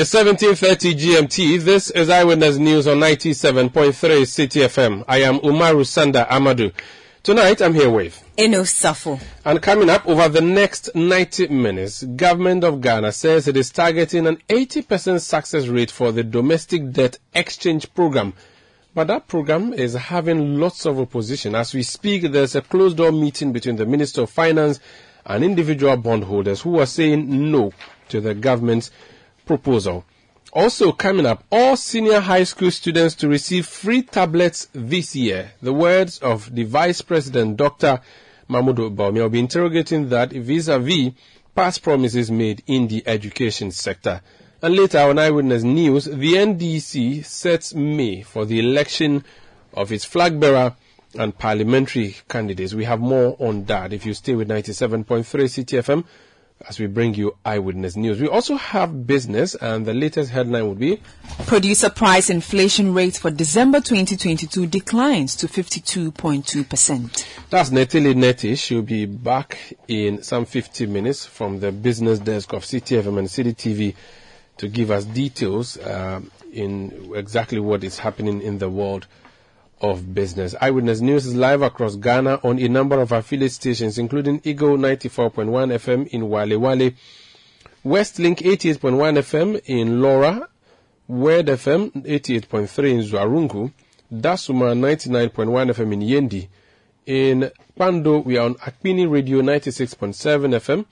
It's 1730 GMT. This is Eyewitness News on 97.3 Citi FM. I am Umaru Sanda Amadu. Tonight I'm here with Eno Safo. And coming up over the next 90 minutes, government of Ghana says it is targeting an 80% success rate for the domestic debt exchange program. But that program is having lots of opposition. As we speak, there's a closed door meeting between the Minister of Finance and individual bondholders who are saying no to the government's proposal. Also coming up, all senior high school students to receive free tablets this year. The words of the Vice President, Dr. Mahamudu Bawumia, will be interrogating that vis-a-vis past promises made in the education sector. And later on Eyewitness News, the NDC sets May for the election of its flag bearer and parliamentary candidates. We have more on that if you stay with 97.3 Citi FM as we bring you eyewitness news. We also have business, and the latest headline would be Producer price inflation rate for December 2022 declines to 52.2%. That's Netili Neti. She'll be back in some 50 minutes from the business desk of Citi FM and Citi TV to give us details uh, in exactly what is happening in the world of business. Eyewitness News is live across Ghana on a number of affiliate stations, including Eagle 94.1 FM in Walewale, Westlink 88.1 FM in Lawra, Word FM 88.3 in Zuarungu, Dasuma 99.1 FM in Yendi. In Kpando, we are on Akpini Radio 96.7 FM.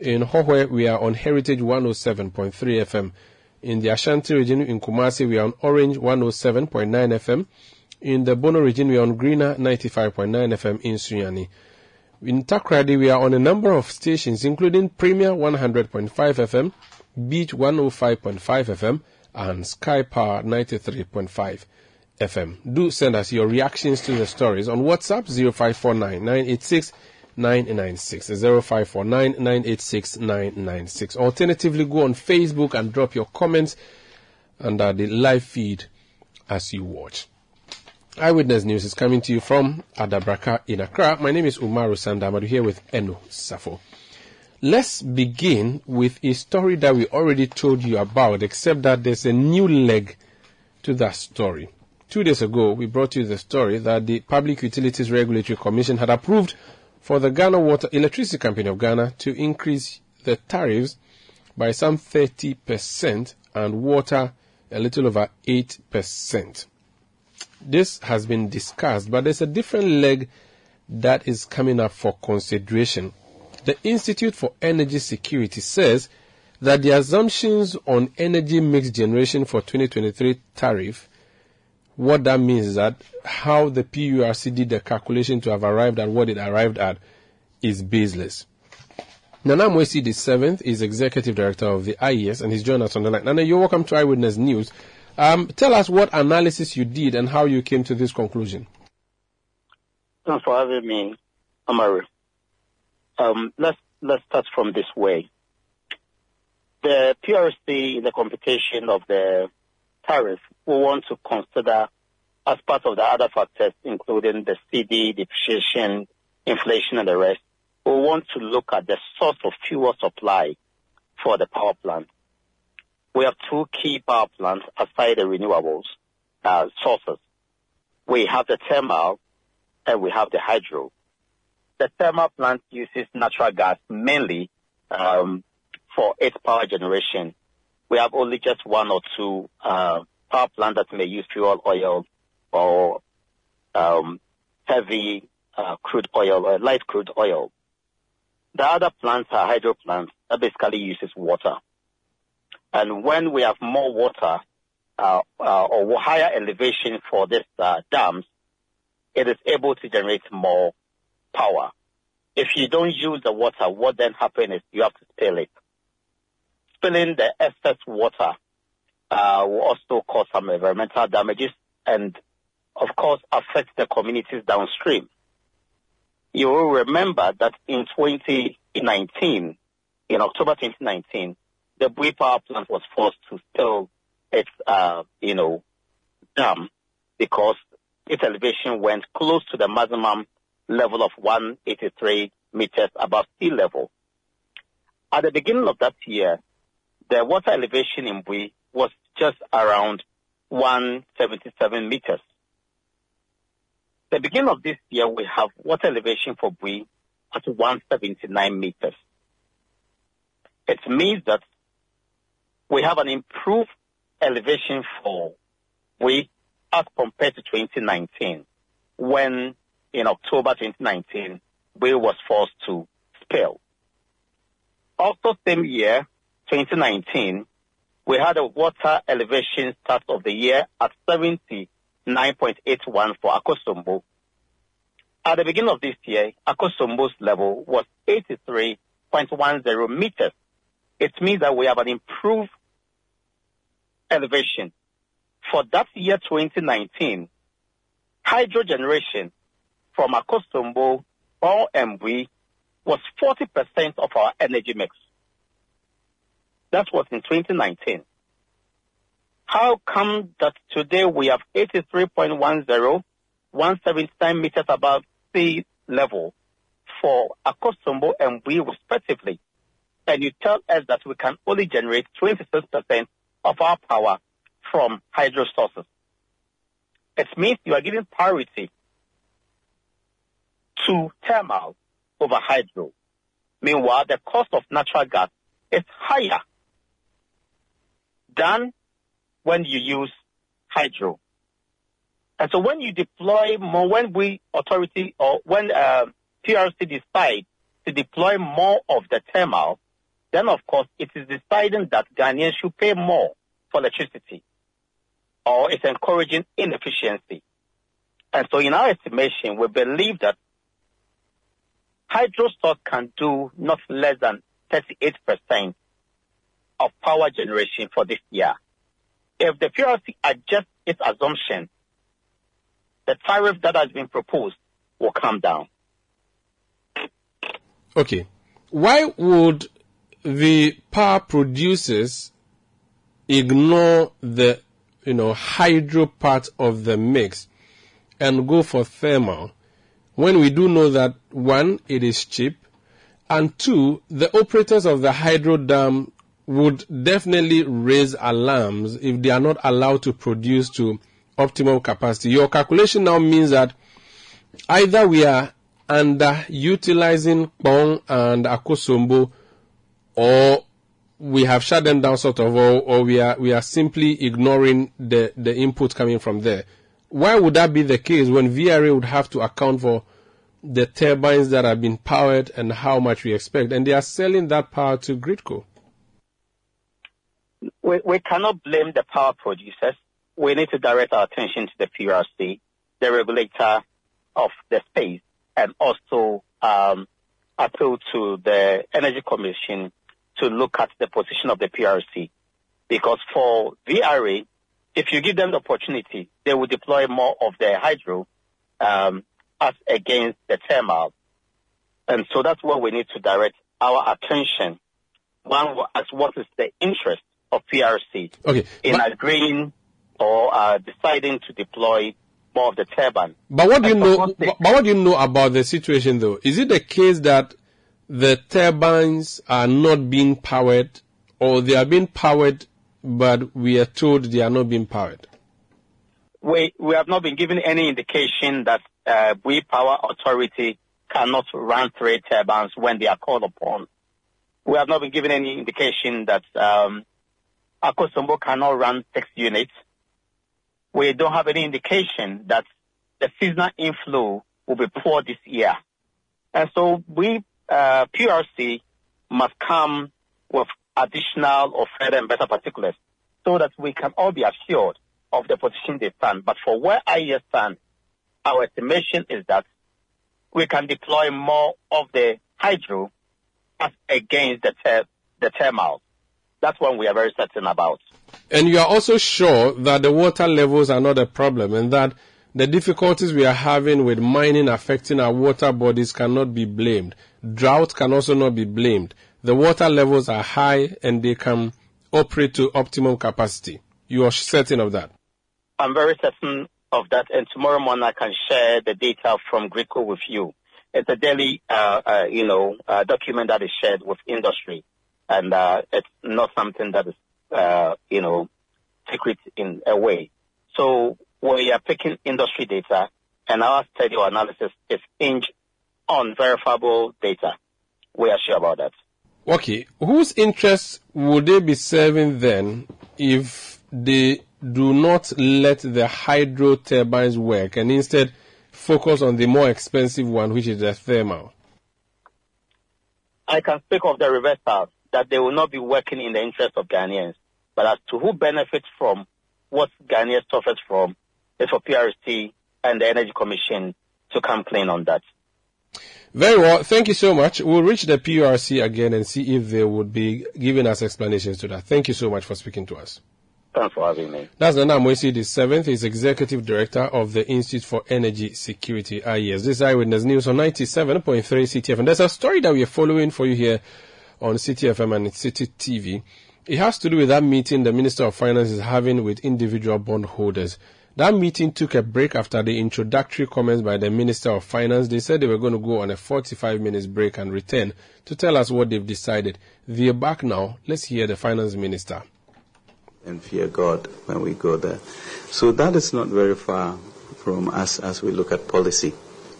In Hohoe, we are on Heritage 107.3 FM. In the Ashanti region, in Kumasi, we are on Orange 107.9 FM. In the Bono region, we are on Greener 95.9 FM in Sunyani. In Takoradi, we are on a number of stations, including Premier 100.5 FM, Beach 105.5 FM, and Sky Power 93.5 FM. Do send us your reactions to the stories on WhatsApp 0549 986 996 0549 986 996. Alternatively, go on Facebook and drop your comments under the live feed as you watch. Eyewitness News is coming to you from Adabraka in Accra. My name is Umaru Sanda Amadu here with Eno Safo. Let's begin with a story that we already told you about, except that there's a new leg to that story. Two days ago, we brought you the story that the Public Utilities Regulatory Commission had approved for the Ghana Water Electricity Company of Ghana to increase the tariffs by some 30% and water a little over 8% this has been discussed, but there's a different leg that is coming up for consideration. The Institute for Energy Security says that the assumptions on energy mix generation for 2023 tariff, what that means is that how the PURC did the calculation to have arrived at what it arrived at is baseless. Nana Amoasi the seventh is executive director of the IES and he's joined us on the line. Nana, you're welcome to Eyewitness News. Um, tell us what analysis you did and how you came to this conclusion. Thanks for having me, Amaru. Um, let's let's start from this way. The PRC in the computation of the tariff we want to consider as part of the other factors, including the CD, depreciation, inflation, and the rest. We want to look at the source of fuel supply for the power plant we have two key power plants aside the renewables uh, sources. We have the thermal and we have the hydro. The thermal plant uses natural gas mainly um, for its power generation. We have only just one or two uh, power plants that may use fuel oil or um, heavy uh, crude oil or light crude oil. The other plants are hydro plants that basically uses water. And when we have more water uh, uh, or higher elevation for these uh, dams, it is able to generate more power. If you don't use the water, what then happens is you have to spill it. Spilling the excess water uh, will also cause some environmental damages and, of course, affect the communities downstream. You will remember that in 2019, in October 2019, the Bui power plant was forced to still its, uh, you know, dam because its elevation went close to the maximum level of 183 meters above sea level. At the beginning of that year, the water elevation in Bui was just around 177 meters. The beginning of this year, we have water elevation for Bui at 179 meters. It means that we have an improved elevation for Bui as compared to 2019, when in October 2019, we was forced to spill. Also, same year, 2019, we had a water elevation start of the year at 79.81 for Akosombo. At the beginning of this year, Akosombo's level was 83.10 meters. It means that we have an improved elevation. For that year 2019, hydro generation from Akosombo or MB was 40% of our energy mix. That was in 2019. How come that today we have 83.10, 179 meters above sea level for Akosombo and we respectively, and you tell us that we can only generate 26% of our power from hydro sources. It means you are giving priority to thermal over hydro. Meanwhile, the cost of natural gas is higher than when you use hydro. And so when you deploy more, when we authority or when uh, PRC decide to deploy more of the thermal, then of course it is deciding that Ghanaians should pay more for electricity or it's encouraging inefficiency. And so in our estimation, we believe that hydro stock can do not less than 38% of power generation for this year. If the PRC adjusts its assumption, the tariff that has been proposed will come down. Okay. Why would the power producers ignore the you know hydro part of the mix and go for thermal when we do know that one it is cheap and two the operators of the hydro dam would definitely raise alarms if they are not allowed to produce to optimum capacity. Your calculation now means that either we are underutilizing Bong and Akosombo or we have shut them down sort of or, or we are we are simply ignoring the, the input coming from there. Why would that be the case when VRA would have to account for the turbines that have been powered and how much we expect and they are selling that power to GRIDCo? we, we cannot blame the power producers. We need to direct our attention to the PRC, the regulator of the space, and also um, appeal to the Energy Commission to look at the position of the PRC. Because for VRA, if you give them the opportunity, they will deploy more of their hydro um, as against the thermal. And so that's where we need to direct our attention. One, as what is the interest of PRC Okay. in But, agreeing or uh, deciding to deploy more of the turbine. but what do you know but what do you know about the situation though? Is it the case that the turbines are not being powered or they are being powered but we are told they are not being powered? We, we have not been given any indication that uh, we Power Authority cannot run three turbines when they are called upon. We have not been given any indication that um, Akosombo cannot run six units. We don't have any indication that the seasonal inflow will be poor this year. And so we, uh, PRC must come with additional or further and better particulars so that we can all be assured of the position they stand. But for where I stand, our estimation is that we can deploy more of the hydro as against the, ter- the thermal. That's one we are very certain about. And you are also sure that the water levels are not a problem and that the difficulties we are having with mining affecting our water bodies cannot be blamed. Drought can also not be blamed. The water levels are high and they can operate to optimum capacity. You are certain of that? I'm very certain of that. And tomorrow morning I can share the data from GRIDCo with you. It's a daily, uh, uh, you know, uh, document that is shared with industry. And uh, it's not something that is, uh, you know, secret in a way. So we are picking industry data and our study or analysis is hinged on verifiable data. We are sure about that. Okay. Whose interests would they be serving then if they do not let the hydro turbines work and instead focus on the more expensive one, which is the thermal? I can speak of the reversal, that they will not be working in the interest of Ghanaians. But as to who benefits from what Ghanaians suffers from, is for PRC and the Energy Commission to come clean on that. Very well. Thank you so much. We'll reach the PRC again and see if they would be giving us explanations to that. Thank you so much for speaking to us. Thanks for having me. That's Nana Amoasi the seventh. He's executive director of the Institute for Energy Security, IES. This is Eyewitness News on 97.3 Citi FM. There's a story that we are following for you here on Citi FM and Citi TV. It has to do with that meeting the Minister of Finance is having with individual bondholders. That meeting took a break after the introductory comments by the Minister of Finance. They said they were going to go on a 45 minutes break and return to tell us what they've decided. They're back now. Let's hear the Finance Minister. And fear God when we go there. So that is not very far from us as we look at policy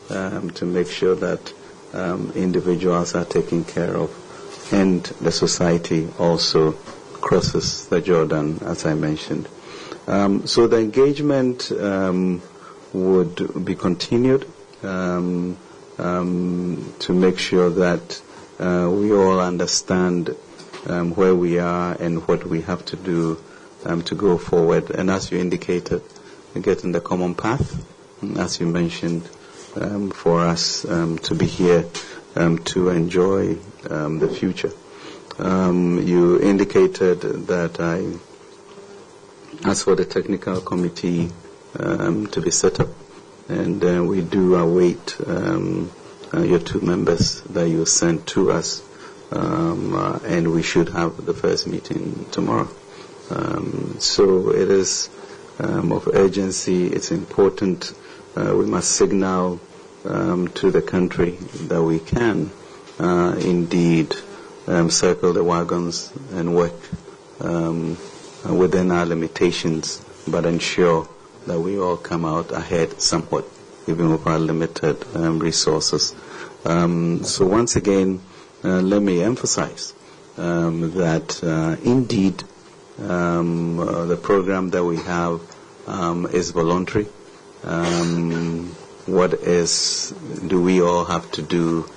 um, to make sure that um, individuals are taken care of and the society also crosses the Jordan, as I mentioned. Um, so the engagement um, would be continued um, um to make sure that uh, we all understand um, where we are and what we have to do um, to go forward. And as you indicated, get in the common path, as you mentioned, for us to be here to enjoy the future. you indicated that I as for the technical committee um, to be set up, and uh, we do await um, uh, your two members that you sent to us, um, uh, and we should have the first meeting tomorrow. Um, so it is um, of urgency. It's important. Uh, we must signal um, to the country that we can uh, indeed circle the wagons and work within our limitations, but ensure that we all come out ahead somewhat, even with our limited um, resources. Um, so once again, uh, let me emphasize um, that uh, indeed um, uh, the program that we have um, is voluntary. Um, what is do we all have to do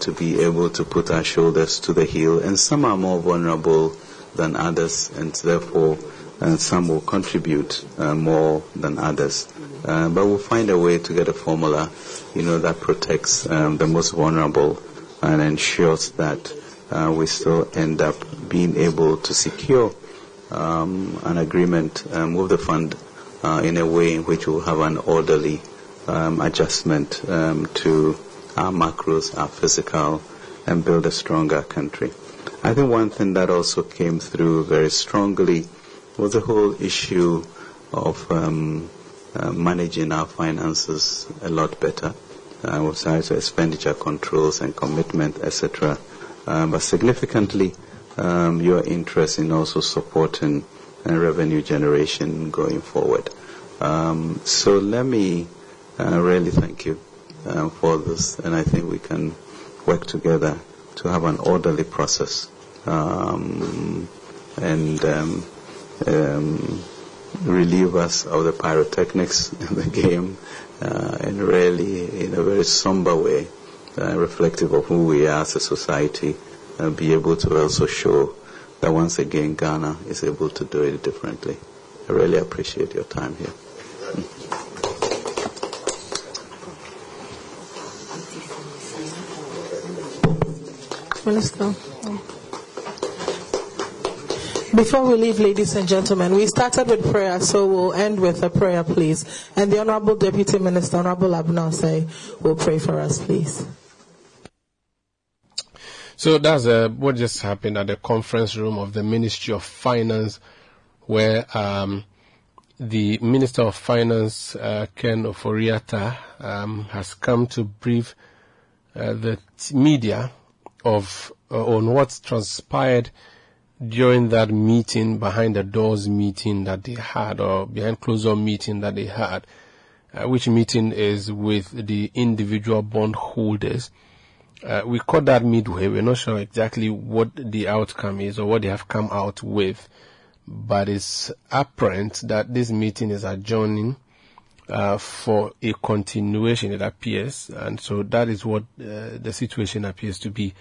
to be able to put our shoulders to the hill? And some are more vulnerable than others, and therefore uh, some will contribute uh, more than others. Uh, but we'll find a way to get a formula, you know, that protects um, the most vulnerable and ensures that uh, we still end up being able to secure um, an agreement um, with the fund uh, in a way in which we'll have an orderly um, adjustment um, to our macros, our physical, and build a stronger country. I think one thing that also came through very strongly was the whole issue of um, uh, managing our finances a lot better uh, with expenditure controls and commitment, etc. Um, but significantly, um, your interest in also supporting uh, revenue generation going forward. Um, so let me uh, really thank you uh, for this, and I think we can work together to have an orderly process um, and um, um, relieve us of the pyrotechnics in the game uh, and really in a very somber way uh, reflective of who we are as a society uh, be able to also show that once again Ghana is able to do it differently. I really appreciate your time here. Minister. Before we leave, ladies and gentlemen, we started with prayer, so we'll end with a prayer, please. And the Honorable Deputy Minister, Honorable Abena Osei, will pray for us, please. So that's uh, what just happened at the conference room of the Ministry of Finance, where um, the Minister of Finance, uh, Ken Ofori-Atta, um, has come to brief uh, the media of uh, on what's transpired during that meeting, behind the doors meeting that they had, or behind closed door meeting that they had, uh, which meeting is with the individual bondholders. Uh, we caught that midway. We're not sure exactly what the outcome is or what they have come out with, but it's apparent that this meeting is adjourning uh, for a continuation, it appears, and so that is what uh, the situation appears to be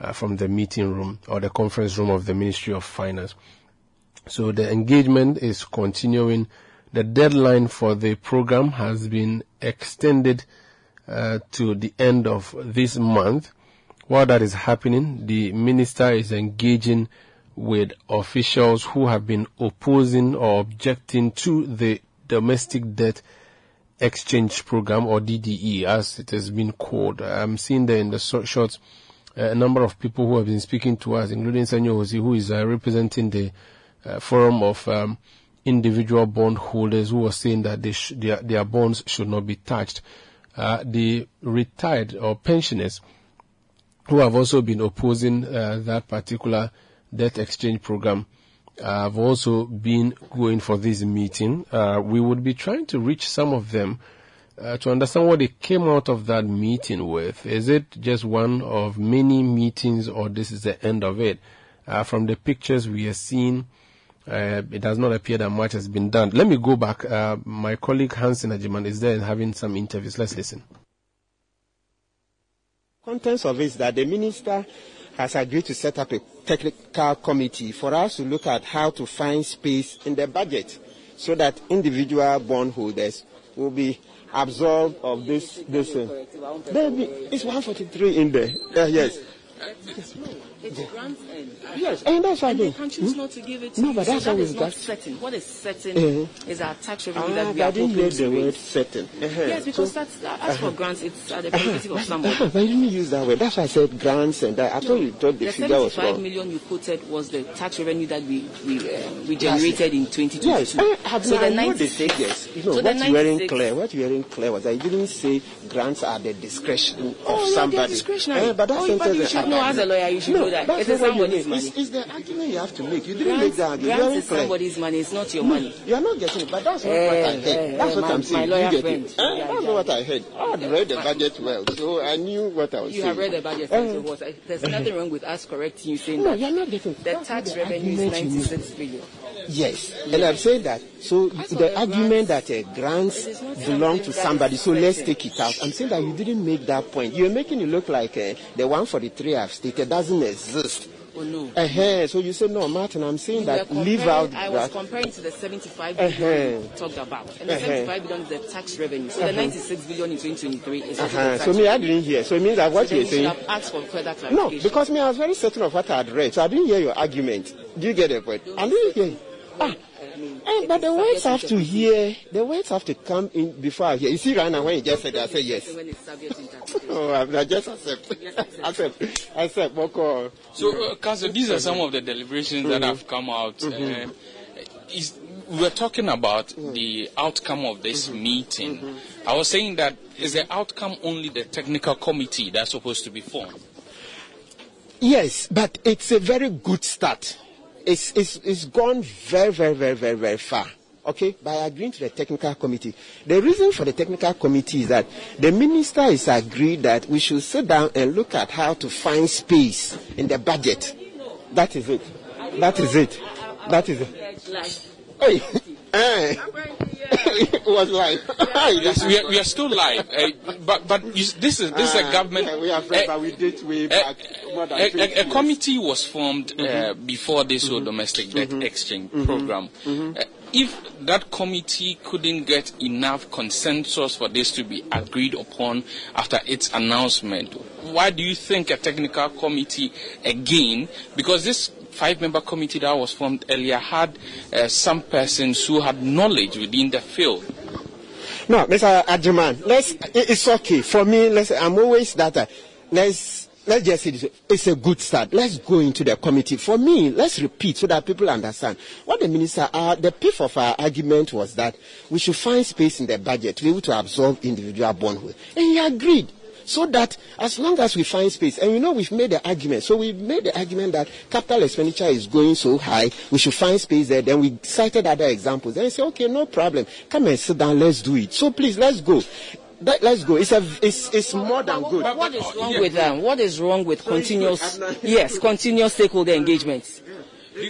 uh, from the meeting room or the conference room of the Ministry of Finance. So the engagement is continuing. The deadline for the program has been extended uh, to the end of this month. While that is happening, the minister is engaging with officials who have been opposing or objecting to the domestic debt exchange program or DDE as it has been called. I'm seeing there in the shorts a number of people who have been speaking to us, including Senyo Hosi, who is uh, representing the uh, forum of um, individual Bondholders, who are saying that sh- their, their, bonds should not be touched. Uh, the retired or pensioners who have also been opposing uh, that particular debt exchange program have also been going for this meeting. Uh, we would be trying to reach some of them uh, to understand what they came out of that meeting with. Is it just one of many meetings or this is the end of it? Uh, from the pictures we are seeing, uh, it does not appear that much has been done. Let me go back. Uh, my colleague Hansen Ajiman is there and having some interviews. Let's listen. Contents of it is that the minister has agreed to set up a technical committee for us to look at how to find space in the budget so that individual bondholders will be absorb of this this uh, baby it's 143 in there. Uh, yes it's grants end. Yes, and that's why and they can choose hmm? not to give it to no, you. but that's so that is not certain. What is certain uh-huh. is our tax revenue ah, that we are didn't hear the word certain. Uh-huh. Yes, because so, that's, as uh-huh. for grants, it's at the prerogative uh-huh. of someone. Uh-huh. But you didn't use that word. That's why I said grants and that. I no, thought you thought the, the figure was wrong. The 75 million you quoted was the tax revenue that we we, uh, we generated in 2022. Yes, I have so the 96. Yes, you know, what you weren't clear. What you weren't clear was I didn't say grants are the discretion of oh, somebody. No, discretionary. Uh, but that's oh, you should know as a lawyer, you should no, know that. It's somebody's money. It's, it's the argument you have to make. You didn't grants, make that argument. Grants is somebody's money. It's not your money. You are not getting it, but that's not eh, what I heard. Eh, that's what I'm saying. My lawyer you friend. Eh, it. Uh, that's not what I heard. I had read the budget well, so I knew what I was you saying. You have read the budget. So there's nothing wrong with us correcting you saying no, that. you're not getting the tax revenue is 96 billion. Yes, and I'm saying that. So the argument that uh, grants belong to somebody, so let's take it out. I'm saying that you didn't make that point. You're making it look like uh, the 143 I've stated doesn't exist. Oh, no. Uh-huh. So you say no, Martin, I'm saying that leave out I that. was comparing to the 75 billion uh-huh. you talked about. And the uh-huh. 75 billion is the tax revenue. So the 96 billion in 2023 is uh-huh. So me, I didn't hear. So it means that what so you're saying. have asked for further clarification. No, because me, I was very certain of what I had read. So I didn't hear your argument. Do you get the point? I didn't hear. Ah. Eh, but the words have to hear, the words have to come in before I hear. You see right now when you just said that, I say yes. oh, I just accept. accept. Accept. Okay. So, uh, Council, these are some of the deliberations mm-hmm. that have come out. Mm-hmm. Uh, is, we're talking about mm-hmm. the outcome of this mm-hmm. meeting. Mm-hmm. I was saying that is the outcome only the technical committee that's supposed to be formed? Yes, but it's a very good start it's, it's, it's gone very, very, very, very, very far. Okay, by agreeing to the technical committee. The reason for the technical committee is that the minister is agreed that we should sit down and look at how to find space in the budget. That is it. That is it. That is it. Hey, hey. it was live. yes, we are, we are still live. Uh, but but you, this is this is a ah, government. Yeah, we have read, uh, but we did way back. Uh, a, a, committee was formed mm-hmm. before this mm-hmm. domestic debt mm-hmm. exchange mm-hmm. program. Mm-hmm. if that committee couldn't get enough consensus for this to be agreed upon after its announcement, why do you think a technical committee again? Because this five-member committee that was formed earlier had uh, some persons who had knowledge within the field. No, Mr. Adjaman, let's. It's okay for me. Let's. I'm always that. Uh, let's let's just say this, it's a good start. Let's go into the committee. For me, let's repeat so that people understand. What the minister, uh, the pith of our argument was that we should find space in the budget to be able to absorb individual bondholders. And he agreed. So that as long as we find space, and you know we've made the argument, so we've made the argument that capital expenditure is going so high, we should find space there. Then we cited other examples. Then we say, okay, no problem. Come and sit down, let's do it. So please, let's go that, let's go. It's a, it's, it's more than good. But what is wrong with um, what is wrong with continuous, yes, continuous stakeholder engagement?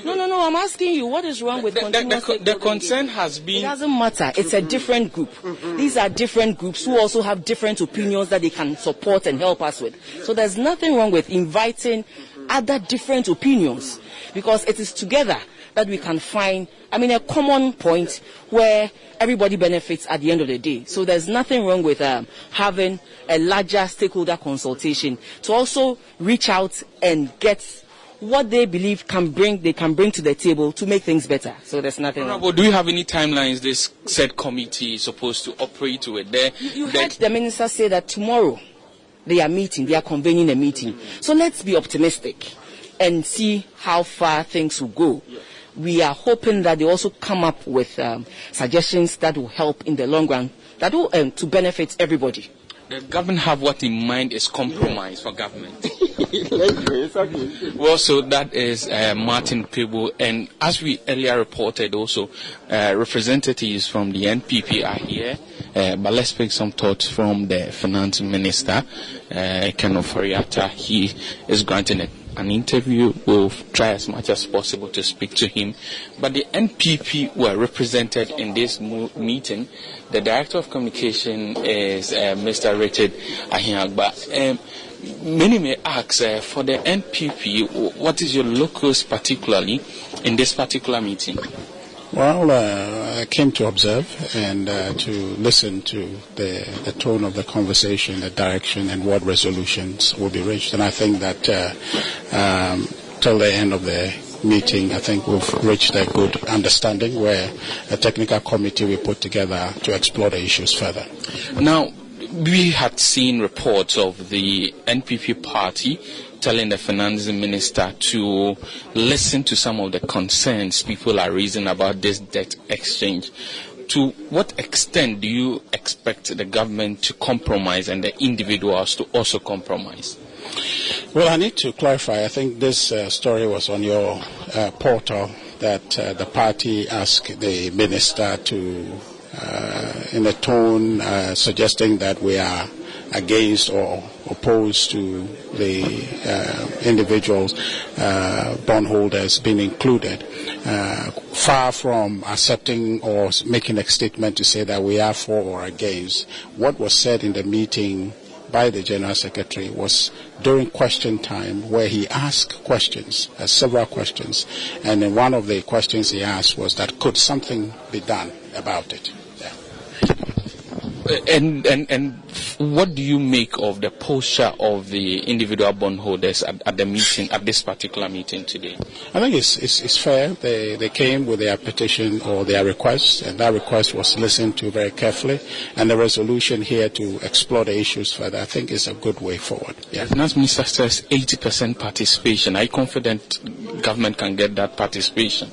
No, no, no. I'm asking you, what is wrong with the, continuous the, the, the concern has been. It doesn't matter. It's a different group. These are different groups who also have different opinions that they can support and help us with. So there's nothing wrong with inviting other different opinions because it is together that we can find, I mean, a common point where everybody benefits at the end of the day. So there's nothing wrong with um, having a larger stakeholder consultation to also reach out and get what they believe can bring they can bring to the table to make things better. So there's nothing wrong. do you have any timelines this said committee is supposed to operate with? There, you, you heard the minister say that tomorrow they are meeting, they are convening a meeting. So let's be optimistic and see how far things will go we are hoping that they also come up with um, suggestions that will help in the long run, that will um, to benefit everybody. The government have what in mind is compromise for government. well, so that is uh, Martin Kpebu, and as we earlier reported, also uh, representatives from the NPP are here. Uh, but let's take some thoughts from the finance minister, uh, Ken Ofori-Atta. He is granting a an interview. We'll try as much as possible to speak to him. But the NPP were represented in this mo- meeting. The Director of Communication is uh, Mr. Richard Ahiagbah. Um, many may ask uh, for the NPP, what is your locus particularly in this particular meeting? Well, uh, I came to observe and uh, to listen to the, the tone of the conversation, the direction, and what resolutions will be reached. And I think that uh, um, till the end of the meeting, I think we've reached a good understanding where a technical committee will put together to explore the issues further. Now, we had seen reports of the NPP party telling the finance minister to listen to some of the concerns people are raising about this debt exchange. To what extent do you expect the government to compromise and the individuals to also compromise? Well, I need to clarify. I think this uh, story was on your uh, portal that uh, the party asked the minister to, uh, in a tone uh, suggesting that we are against or opposed to the uh, individuals, uh, bondholders being included. Uh, far from accepting or making a statement to say that we are for or against, what was said in the meeting by the General Secretary was during question time where he asked questions, uh, several questions, and then one of the questions he asked was that could something be done about it? And, and, and what do you make of the posture of the individual bondholders at, at, the meeting, at this particular meeting today? I think it's, it's, it's, fair. They, they came with their petition or their request, and that request was listened to very carefully. And the resolution here to explore the issues further, I think, is a good way forward. Yeah. The finance minister says 80% participation. Are you confident government can get that participation?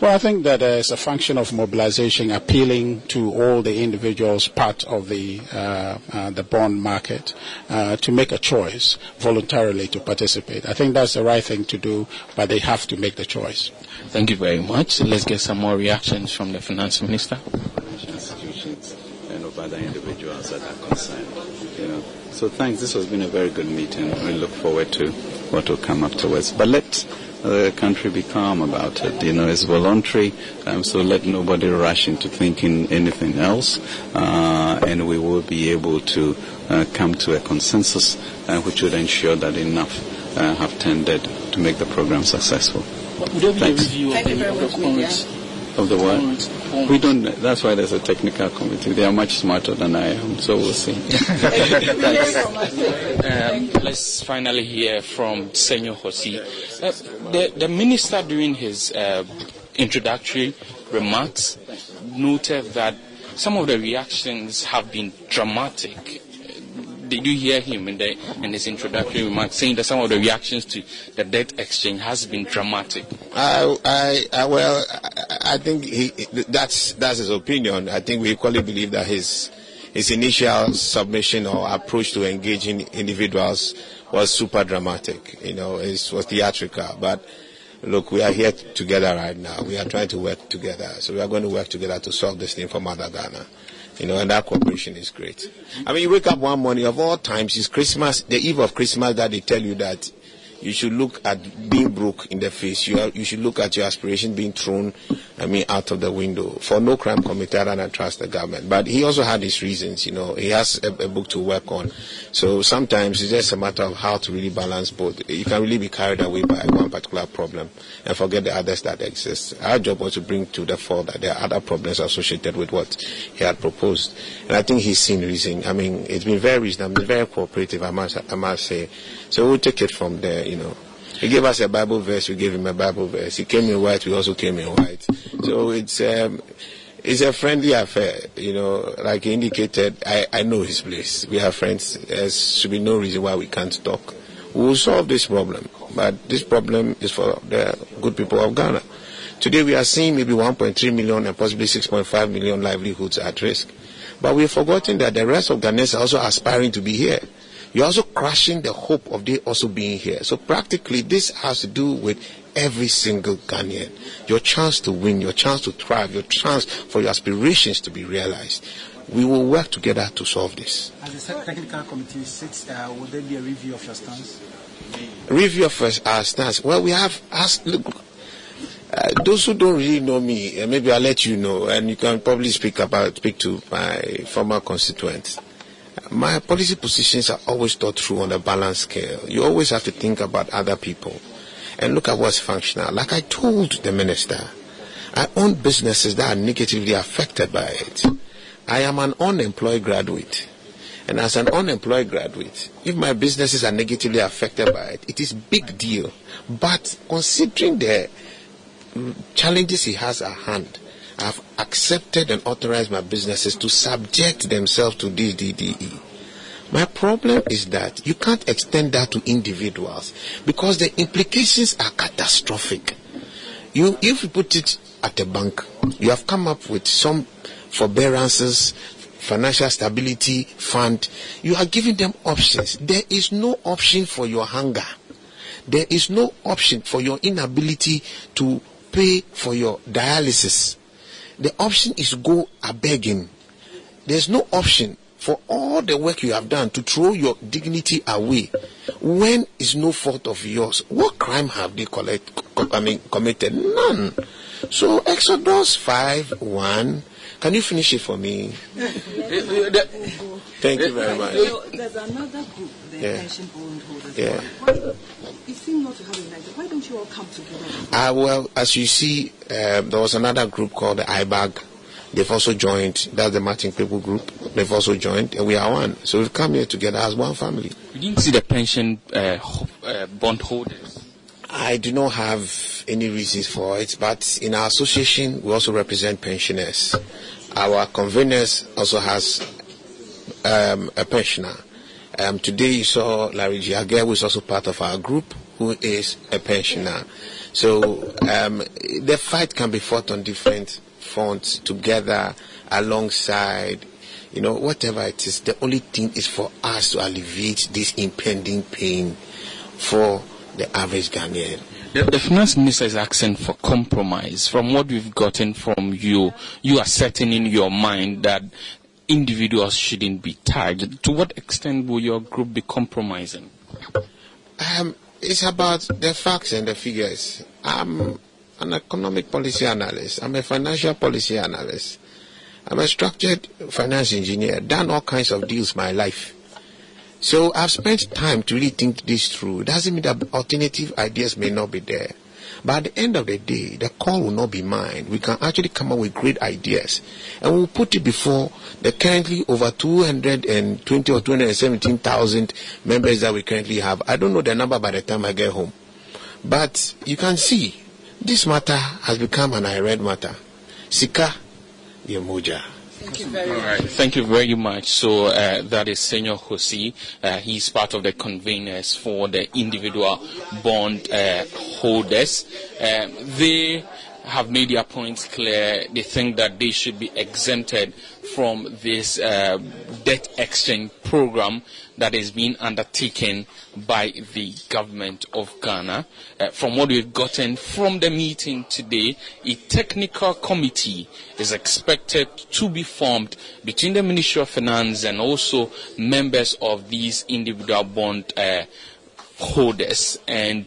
Well, I think that uh, it's a function of mobilization, appealing to all the individuals part of the uh, uh, the bond market uh, to make a choice voluntarily to participate. I think that's the right thing to do, but they have to make the choice. Thank you very much. Let's get some more reactions from the finance minister. Institutions and of other individuals that are concerned. You know. So thanks. This has been a very good meeting. We look forward to what will come afterwards. But let the country be calm about it. You know, it's voluntary, um, so let nobody rush into thinking anything else, uh, and we will be able to uh, come to a consensus uh, which would ensure that enough uh, have tended to make the program successful. Would there be a review of the, of the Of the what? We don't. That's why there's a technical committee. They are much smarter than I am, so we'll see. um, let's finally hear from Senyo Hosi. Uh, the, the minister, during his uh, introductory remarks, noted that some of the reactions have been dramatic did you hear him in, the, in his introductory remarks saying that some of the reactions to the debt exchange has been dramatic? I, I, I well, I, I think he, that's that's his opinion. I think we equally believe that his his initial submission or approach to engaging individuals was super dramatic. You know, it was theatrical, but look, we are here together right now. We are trying to work together. So we are going to work together to solve this thing for Mother Ghana. You know, and that cooperation is great. I mean, you wake up one morning of all times, it's Christmas, the eve of Christmas, that they tell you that you should look at being broke in the face. You, are, you should look at your aspiration being thrown, I mean, out of the window for no crime committed and I trust the government. But he also had his reasons, you know. He has a, a, book to work on. So sometimes it's just a matter of how to really balance both. You can really be carried away by one particular problem and forget the others that exist. Our job was to bring to the fore that there are other problems associated with what he had proposed. And I think he's seen reason. I mean, it's been very reasonable, very cooperative, I must, I must say. So we'll take it from there, you know. He gave us a Bible verse, we gave him a Bible verse. He came in white, we also came in white. So it's um, it's a friendly affair, you know. Like he indicated, I, I know his place. We are friends. There should be no reason why we can't talk. We will solve this problem, but this problem is for the good people of Ghana. Today we are seeing maybe 1.3 million and possibly 6.5 million livelihoods at risk. But we've forgotten that the rest of Ghanaians are also aspiring to be here you're also crushing the hope of they also being here. So practically, this has to do with every single Ghanaian. Your chance to win, your chance to thrive, your chance for your aspirations to be realized. We will work together to solve this. As the technical committee sits, uh, will there be a review of your stance? Review of our stance. Well, we have asked. Look, uh, those who don't really know me, uh, maybe I'll let you know, and you can probably speak about speak to my former constituents my policy positions are always thought through on a balanced scale. You always have to think about other people and look at what's functional. Like I told the minister, I own businesses that are negatively affected by it. I am an unemployed graduate. And as an unemployed graduate, if my businesses are negatively affected by it, it is a big deal. But considering the challenges he has at hand, have accepted and authorized my businesses to subject themselves to this DDE. My problem is that you can't extend that to individuals because the implications are catastrophic. You, if you put it at a bank, you have come up with some forbearances, financial stability fund. You are giving them options. There is no option for your hunger. There is no option for your inability to pay for your dialysis the option is go a begging. There's no option for all the work you have done to throw your dignity away when it's no fault of yours. What crime have they collect, I mean, committed? None. So Exodus 5 1. Can you finish it for me? Thank you very much. there's another group, the yeah. pension bondholders. Yeah. you seem not to have united. Why don't you all come together? Uh, well, as you see, uh, there was another group called the IBAG. They've also joined. That's the Martin Kpebu group. They've also joined, and we are one. So we've come here together as one family. We didn't see the pension uh, uh, bondholders. I do not have any reasons for it, but in our association, we also represent pensioners. Our conveners also has um, a pensioner. Um, today you saw Larry Giage, who is also part of our group, who is a pensioner. So um, the fight can be fought on different fronts together, alongside, you know, whatever it is. The only thing is for us to alleviate this impending pain for the average Ghanaian. The, the, finance minister is asking for compromise. From what we've gotten from you, you are setting in your mind that individuals shouldn't be tagged. To what extent will your group be compromising? Um, it's about the facts and the figures. I'm an economic policy analyst. I'm a financial policy analyst. I'm a structured finance engineer. Done all kinds of deals my life. So I've spent time to really think this through. It doesn't mean that alternative ideas may not be there. But at the end of the day, the call will not be mine. We can actually come up with great ideas. And we'll put it before the currently over 220 or 217,000 members that we currently have. I don't know the number by the time I get home. But you can see this matter has become an I-read matter. Sika Yemoja. Thank you very much. Thank you very much. So uh, that is Senyo Hosi. Uh, he's part of the conveners for the individual bond uh, holders. Uh, they have made their points clear. They think that they should be exempted from this uh, debt exchange program that is being undertaken by the government of Ghana. Uh, from what we've gotten from the meeting today, a technical committee is expected to be formed between the Ministry of Finance and also members of these individual bond uh, holders. And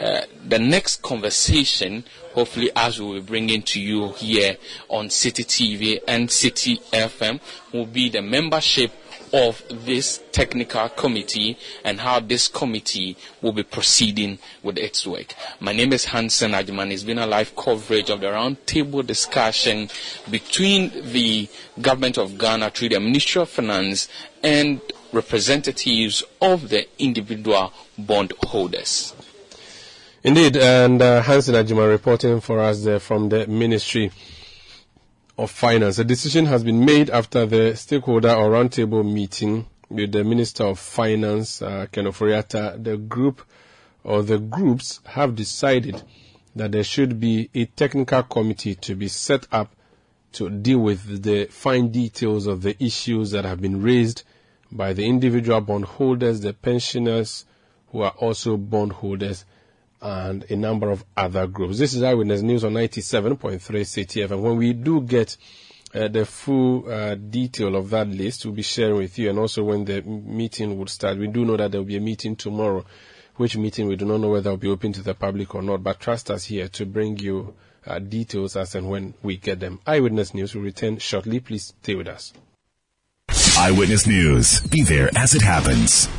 uh, the next conversation hopefully as we will bring into you here on Citi TV and Citi FM will be the membership of this technical committee and how this committee will be proceeding with its work. My name is Hansen Ajman. It's been a live coverage of the roundtable discussion between the government of Ghana through the Ministry of Finance and representatives of the individual bond holders. Indeed, and uh, Hansen Ajima reporting for us from the Ministry of Finance. A decision has been made after the stakeholder or roundtable meeting with the Minister of Finance, uh, Ken Ofori-Atta. The group or the groups have decided that there should be a technical committee to be set up to deal with the fine details of the issues that have been raised by the individual bondholders, the pensioners who are also bondholders, and a number of other groups. This is Eyewitness News on 97.3 CTF. And when we do get uh, the full uh, detail of that list, we'll be sharing with you. And also when the meeting would start, we do know that there will be a meeting tomorrow, which meeting we do not know whether it will be open to the public or not. But trust us here to bring you uh, details as and when we get them. Eyewitness News will return shortly. Please stay with us. Eyewitness News. Be there as it happens.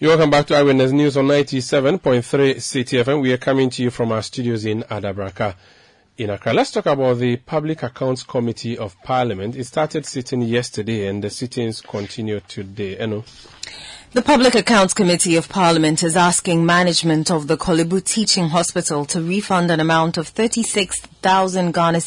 You're welcome back to Eyewitness News on 97.3 Citi FM. We are coming to you from our studios in Adabraka in Accra. Let's talk about the Public Accounts Committee of Parliament. It started sitting yesterday and the sittings continue today. Eno. The Public Accounts Committee of Parliament is asking management of the Korle Bu Teaching Hospital to refund an amount of 36,000 Ghana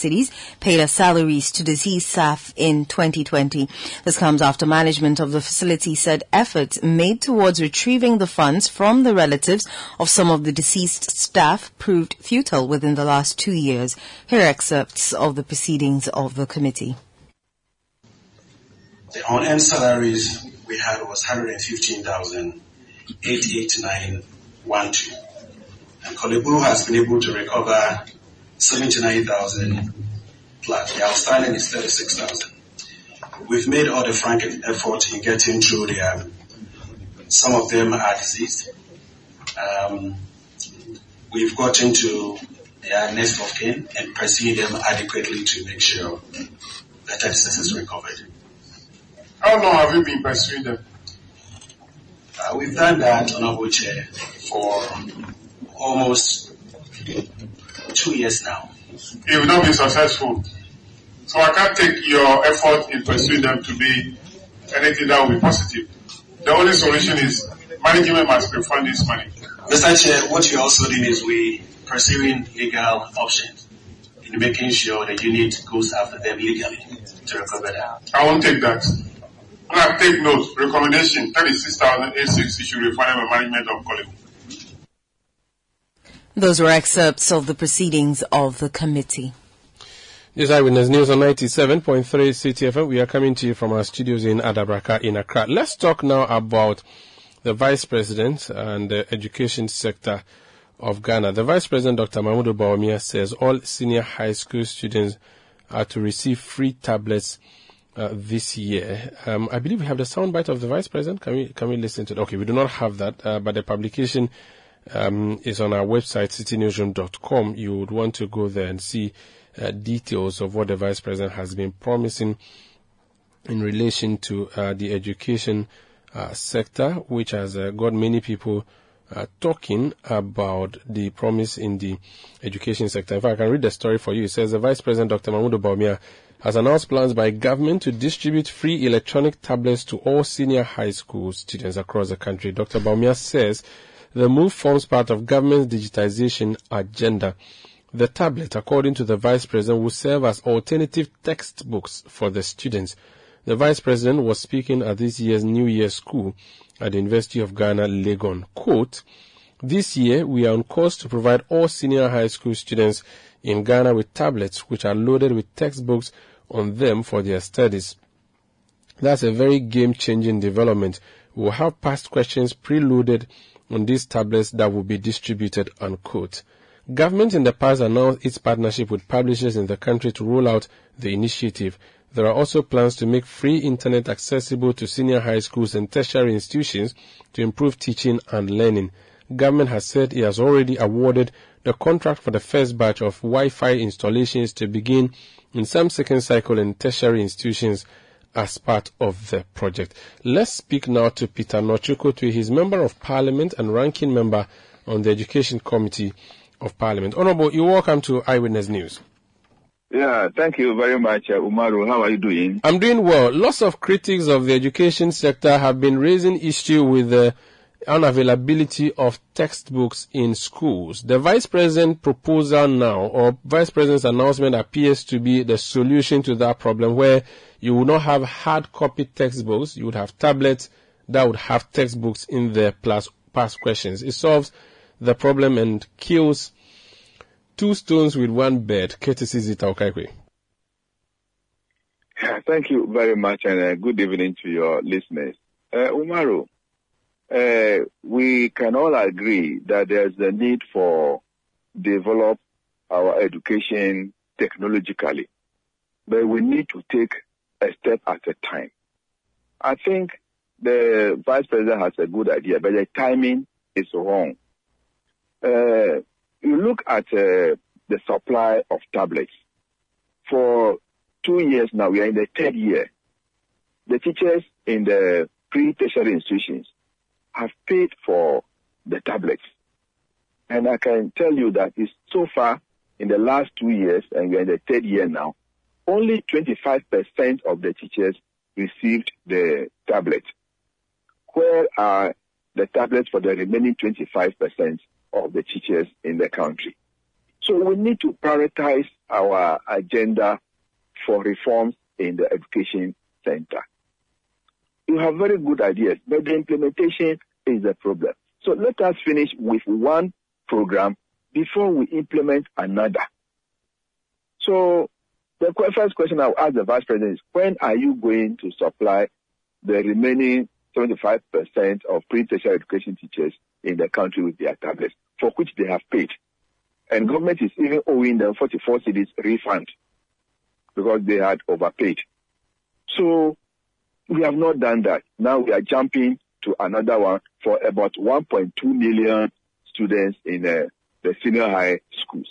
paid as salaries to deceased staff in 2020. This comes after management of the facility said efforts made towards retrieving the funds from the relatives of some of the deceased staff proved futile within the last two years. Here are excerpts of the proceedings of the committee. The unearned salaries we had was 115,88912. And Korle has been able to recover 79,000 plus. The outstanding is 36,000. We've made all the frank effort in getting through the, um, some of them are deceased. Um, we've gotten to their next of kin and pursuing them adequately to make sure that that is recovered. How long have you been pursuing them? Uh, we've done that, Honorable Chair, for almost two years now. You've not been successful. So I can't take your effort in pursuing them to be anything that will be positive. The only solution is management must refund this money. Mr. Chair, what you're also doing is we pursuing legal options in making sure the unit goes after them legally to recover that. I won't take that. Now take note. Recommendation 36086 should refund the management of Korle Bu. Those were excerpts of the proceedings of the committee. This is Eyewitness News on 97.3 Citi FM. We are coming to you from our studios in Adabraka in Accra. Let's talk now about the Vice President and the education sector of Ghana. The Vice President, Dr. Mahamudu Bawumia, says all senior high school students are to receive free tablets uh, this year. Um, I believe we have the soundbite of the Vice President. Can we can we listen to it? Okay, we do not have that, uh, but the publication um, is on our website, citinewsroom.com. You would want to go there and see uh, details of what the Vice President has been promising in relation to uh, the education uh, sector, which has uh, got many people uh, talking about the promise in the education sector. If I can read the story for you, it says the Vice President Dr. Mahamudu Bawumia has announced plans by government to distribute free electronic tablets to all senior high school students across the country. Dr. Bawumia says the move forms part of government's digitization agenda. The tablet, according to the Vice President, will serve as alternative textbooks for the students. The Vice President was speaking at this year's New Year School at the University of Ghana, Legon. Quote, this year, we are on course to provide all senior high school students in Ghana with tablets which are loaded with textbooks on them for their studies. That's a very game-changing development. We will have past questions preloaded on these tablets that will be distributed, unquote. Government in the past announced its partnership with publishers in the country to roll out the initiative. There are also plans to make free internet accessible to senior high schools and tertiary institutions to improve teaching and learning. Government has said it has already awarded the contract for the first batch of Wi-Fi installations to begin in some second cycle and tertiary institutions as part of the project. Let's speak now to Peter Nortsu-Kotoe, his member of parliament and ranking member on the education committee of parliament. Honorable, you're welcome to Eyewitness News. Yeah, thank you very much, uh, Umaru. How are you doing? I'm doing well. Lots of critics of the education sector have been raising issue with the unavailability of textbooks in schools. The vice president proposal now, or vice president's announcement appears to be the solution to that problem where you will not have hard copy textbooks, you would have tablets that would have textbooks in there plus past questions. It solves the problem and kills two stones with one bird, courtesy Zita Okaikoi. Thank you very much and uh, good evening to your listeners. Uh, Umaru, uh, we can all agree that there's a need for develop our education technologically, but we need to take a step at a time. I think the vice president has a good idea, but the timing is wrong. Uh, you look at uh, the supply of tablets. For two years now, we are in the third year. The teachers in the pre-tertiary institutions have paid for the tablets. And I can tell you that it's so far in the last two years, and we're in the third year now, only 25% of the teachers received the tablet. Where are the tablets for the remaining 25% of the teachers in the country? So we need to prioritize our agenda for reforms in the education center. You have very good ideas, but the implementation is the problem. So let us finish with one program before we implement another. So the first question I'll ask the Vice President is, when are you going to supply the remaining 75% of pre-tertiary education teachers in the country with their tablets, for which they have paid? And government is even owing them 44 cedis refund because they had overpaid. So we have not done that. Now we are jumping to another one for about 1.2 million students in uh, the senior high schools.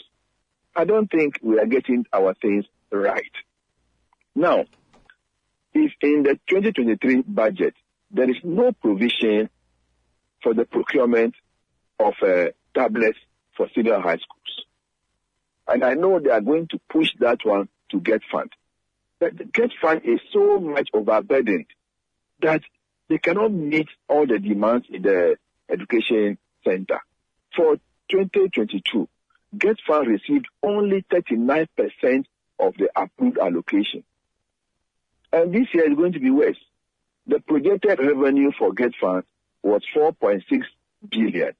I don't think we are getting our things right. Now, if in the 2023 budget there is no provision for the procurement of uh, tablets for senior high schools, and I know they are going to push that one to get fund, but the get fund is so much overburdened that they cannot meet all the demands in the education center. For 2022, Get Fund received only 39% of the approved allocation. And this year is going to be worse. The projected revenue for GETFund was 4.6 billion.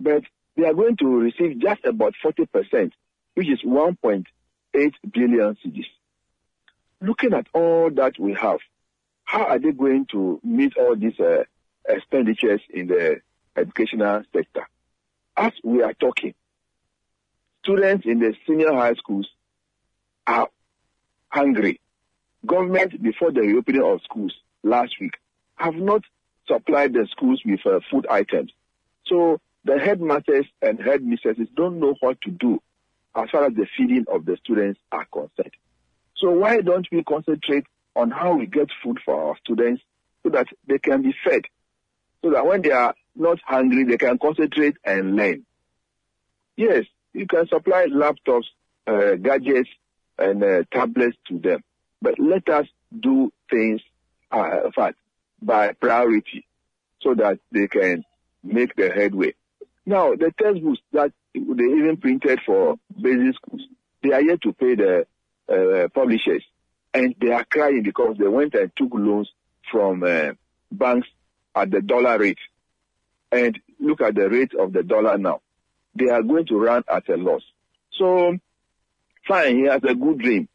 But they are going to receive just about 40%, which is 1.8 billion cedis. Looking at all that we have, how are they going to meet all these uh, expenditures in the educational sector? As we are talking, students in the senior high schools are hungry. Government, before the reopening of schools last week, have not supplied the schools with uh, food items. So the headmasters and headmistresses don't know what to do as far as the feeding of the students are concerned. So why don't we concentrate on how we get food for our students so that they can be fed. So that when they are not hungry, they can concentrate and learn. Yes, you can supply laptops, uh, gadgets, and uh, tablets to them, but let us do things uh, by priority so that they can make the headway. Now, the textbooks that they even printed for basic schools, they are yet to pay the uh, publishers, and they are crying because they went and took loans from uh, banks at the dollar rate. And look at the rate of the dollar now. They are going to run at a loss. So, fine, he has a good dream,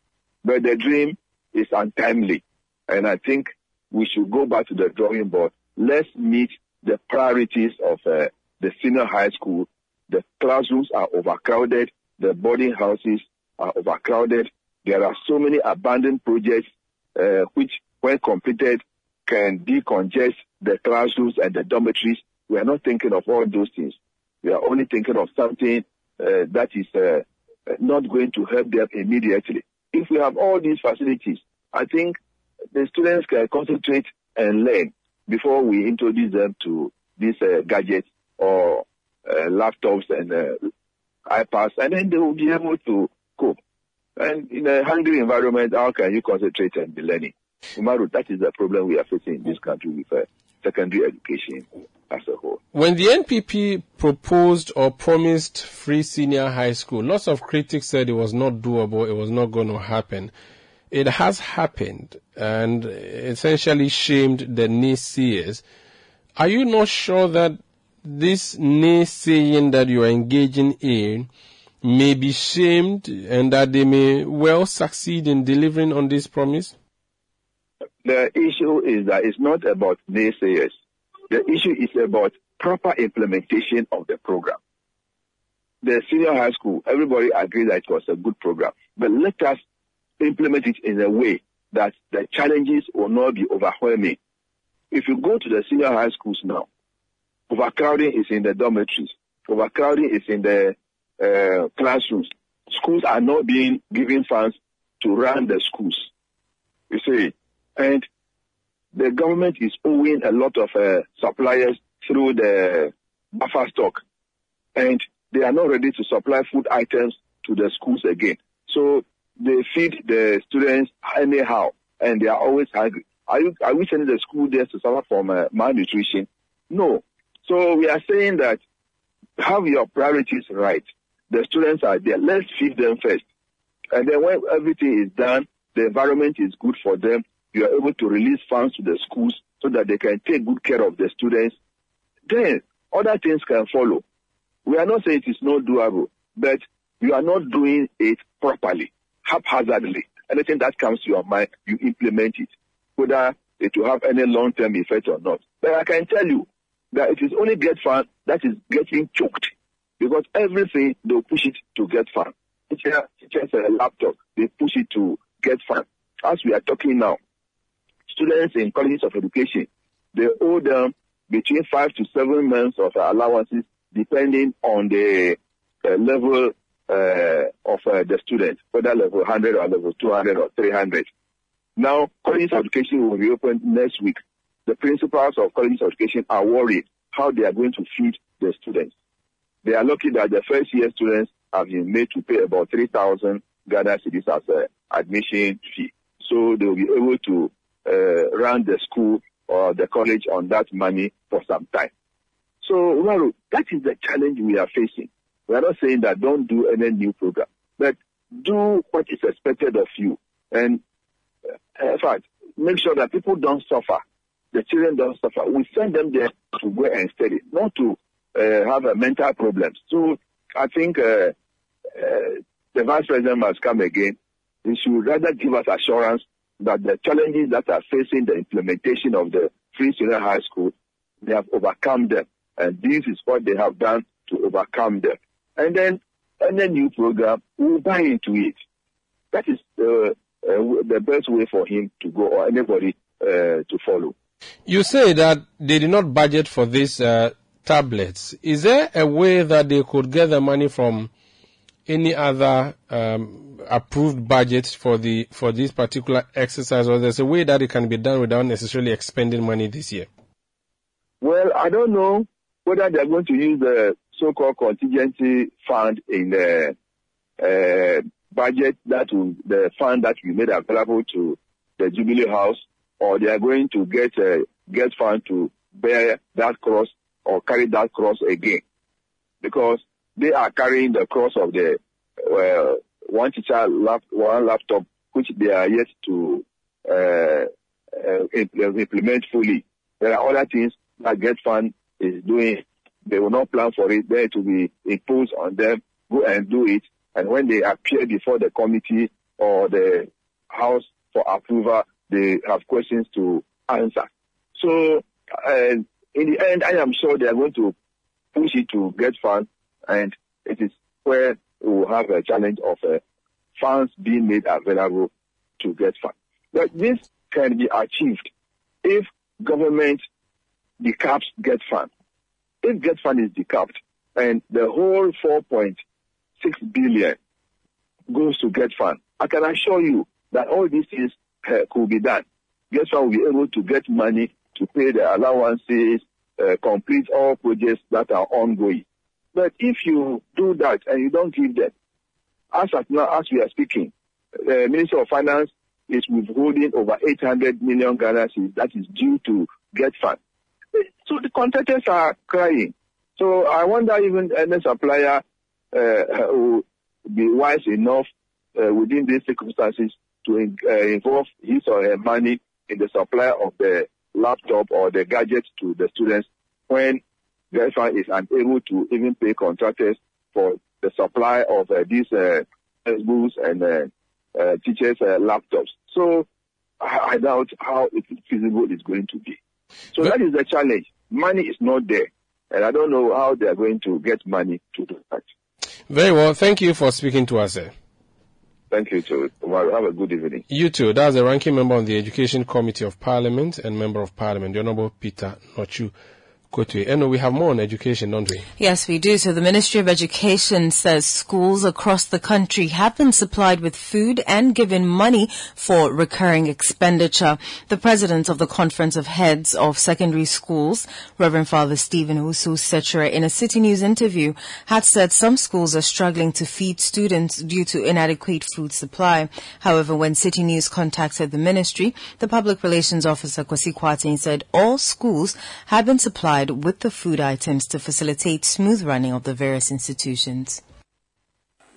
but the dream is untimely. And I think we should go back to the drawing board. Let's meet the priorities of uh, the senior high school. The classrooms are overcrowded. The boarding houses are overcrowded. There are so many abandoned projects uh, which, when completed, can decongest the classrooms and the dormitories. We are not thinking of all those things. We are only thinking of something uh, that is uh, not going to help them immediately. If we have all these facilities, I think the students can concentrate and learn before we introduce them to these uh, gadgets or uh, laptops and uh, iPads, and then they will be able to cope. And in a hungry environment, how can you concentrate and be learning? Umaru, that is the problem we are facing in this country with uh, secondary education as a whole. When the NPP proposed or promised free senior high school, lots of critics said it was not doable, it was not going to happen. It has happened and essentially shamed the naysayers. Are you not sure that this naysaying that you are engaging in may be shamed and that they may well succeed in delivering on this promise? The issue is that it's not about naysayers. The issue is about proper implementation of the program. The senior high school, everybody agreed that it was a good program. But let us implement it in a way that the challenges will not be overwhelming. If you go to the senior high schools now, overcrowding is in the dormitories, overcrowding is in the uh, classrooms. Schools are not being given funds to run the schools. You see, and the government is owing a lot of uh, suppliers through the buffer stock, and they are not ready to supply food items to the schools again. So they feed the students anyhow, and they are always hungry. Are you are we sending the school there to suffer from uh, malnutrition? No. So we are saying that have your priorities right. The students are there. Let's feed them first, and then when everything is done, the environment is good for them. You are able to release funds to the schools so that they can take good care of the students. Then other things can follow. We are not saying it is not doable, but you are not doing it properly haphazardly. Anything that comes to your mind, you implement it, whether it will have any long-term effect or not. But I can tell you that it is only GETFund that is getting choked because everything they'll push it to GETFund. Teacher, teachers a laptop, they push it to GETFund. As we are talking now, students in colleges of education, they owe them between five to seven months of allowances depending on the uh, level uh, of uh, the student, whether level 100 or level 200 or 300. Now, colleges of education will be next week. The principals of colleges of education are worried how they are going to feed the students. They are lucky that the first year students have been made to pay about 3,000 Ghana cedis as an admission fee. So they will be able to uh, run the school or the college on that money for some time. So, Umaru, that is the challenge we are facing. We are not saying that don't do any new program, but do what is expected of you. And uh, in fact, make sure that people don't suffer. The children don't suffer. We send them there to go and study, not to uh, have a mental problems. So I think uh, uh, the vice president must come again. He should rather give us assurance that the challenges that are facing the implementation of the free senior high school, they have overcome them. And this is what they have done to overcome them and then any new program will buy into it. That is uh, uh, the best way for him to go or anybody uh, to follow. You say that they did not budget for this uh, tablets. Is there a way that they could get the money from any other um, approved budget for the for this particular exercise, or there's a way that it can be done without necessarily expending money this year? Well, I don't know whether they're going to use the so-called contingency fund in the uh, budget that will, the fund that we made available to the Jubilee House, or they are going to get a GETFund to bear that cross or carry that cross again, because they are carrying the cross of the uh, one teacher lap, one laptop, which they are yet to uh, uh, implement fully. There are other things that GETFund is doing. They will not plan for it. Then to be imposed on them. Go and do it. And when they appear before the committee or the House for approval, they have questions to answer. So, in the end, I am sure they are going to push it to GETFund, and it is where we will have a challenge of uh, funds being made available to GETFund. But this can be achieved if government decaps GETFund. If GETFund is decapped and the whole 4.6 billion goes to GETFund, I can assure you that all these things uh, could be done. GETFund will be able to get money to pay the allowances, uh, complete all projects that are ongoing. But if you do that and you don't give them, as of now, as we are speaking, the Minister of Finance is withholding over 800 million Ghana that is due to GETFund. So the contractors are crying. So I wonder even any supplier uh, will be wise enough uh, within these circumstances to uh, involve his or her money in the supply of the laptop or the gadgets to the students when GETFund is unable to even pay contractors for the supply of uh, these uh, textbooks and uh, uh, teachers' uh, laptops. So I, I, doubt how feasible it's going to be. So but, that is the challenge. Money is not there. And I don't know how they are going to get money to do that. Very well. Thank you for speaking to us. Sir. Thank you too. Well, Have a good evening. You too. That's the ranking member on the Education Committee of Parliament and Member of Parliament, the Honorable Peter Nortsu. Kotoe. And we have more on education, don't we? Yes, we do. So the Ministry of Education says schools across the country have been supplied with food and given money for recurring expenditure. The president of the Conference of Heads of Secondary Schools, Reverend Father Stephen Usu Sechere, in a Citi News interview, had said some schools are struggling to feed students due to inadequate food supply. However, when Citi News contacted the ministry, the public relations officer Kwasi Kwarteng said all schools have been supplied supplied with the food items to facilitate smooth running of the various institutions?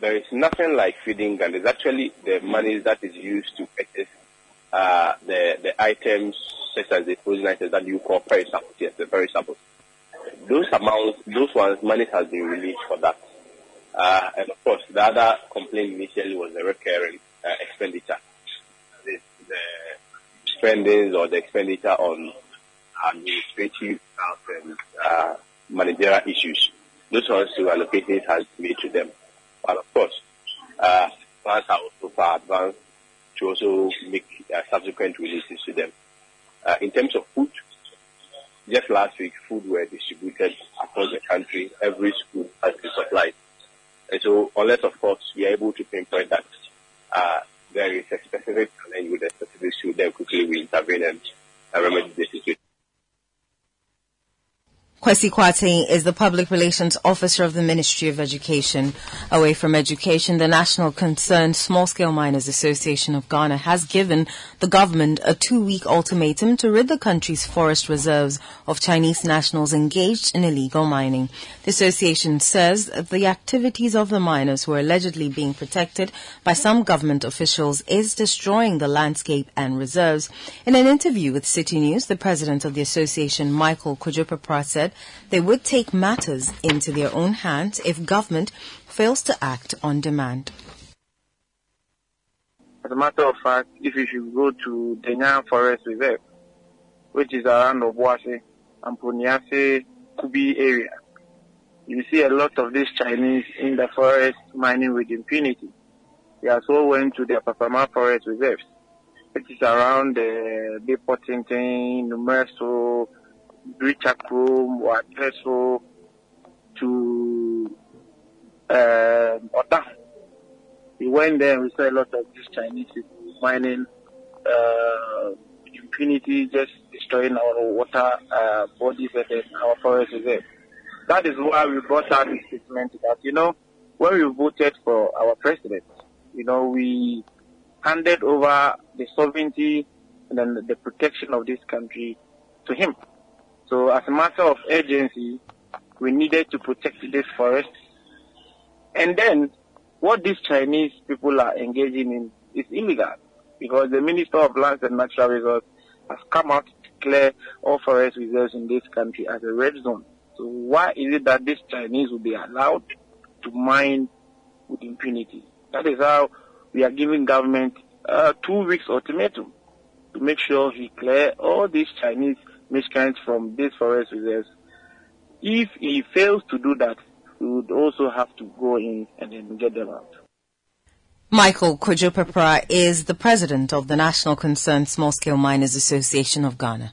There is nothing like feeding, and actually the money that is used to purchase uh, the the items such as the frozen items that you call perishables. Yes, the perishables. Those amounts, those ones, money has been released for that. Uh, and of course, the other complaint initially was the recurring uh, expenditure, the, the spendings or the expenditure on administrative and uh, managerial issues. Those ones who allocated has made to them. But of course, uh, plans are also far advanced to also make uh, subsequent releases to them. Uh, in terms of food, just last week, food were distributed across the country. Every school has been supplied. And so, unless, of course, we are able to pinpoint that uh, there is a specific challenge with a specific then quickly we intervene and uh, remedy the situation. Kwasi Kwarteng is the Public Relations Officer of the Ministry of Education. Away from education, the National Concerned Small Scale Miners Association of Ghana has given the government a two-week ultimatum to rid the country's forest reserves of Chinese nationals engaged in illegal mining. The association says the activities of the miners who are allegedly being protected by some government officials is destroying the landscape and reserves. In an interview with Citi News, the president of the association, Michael Kojo said they would take matters into their own hands if government fails to act on demand. As a matter of fact, if you should go to Denyan Forest Reserve, which is around Obuasi and Puniase Kubi area, you see a lot of these Chinese in the forest mining with impunity. They also went to the Papama Forest Reserves, which is around the uh, Numerso, Richakrom or Adreso to uh, Ota. We went there and we saw a lot of these Chinese mining uh, impunity, just destroying our water uh, bodies and our forest there. that is why we brought out this statement that, you know, when we voted for our president, you know, we handed over the sovereignty and then the protection of this country to him. So as a matter of urgency, we needed to protect this forest. And then what these Chinese people are engaging in is illegal because the Minister of Lands and Natural Resources has come out to declare all forest reserves in this country as a red zone. So why is it that these Chinese will be allowed to mine with impunity? That is how we are giving government uh, two weeks ultimatum to make sure he clear all these Chinese miscreants from these forest reserves. If he fails to do that, we would also have to go in and then get them out. Michael Kojo is the president of the National Concerned Small Scale Miners Association of Ghana.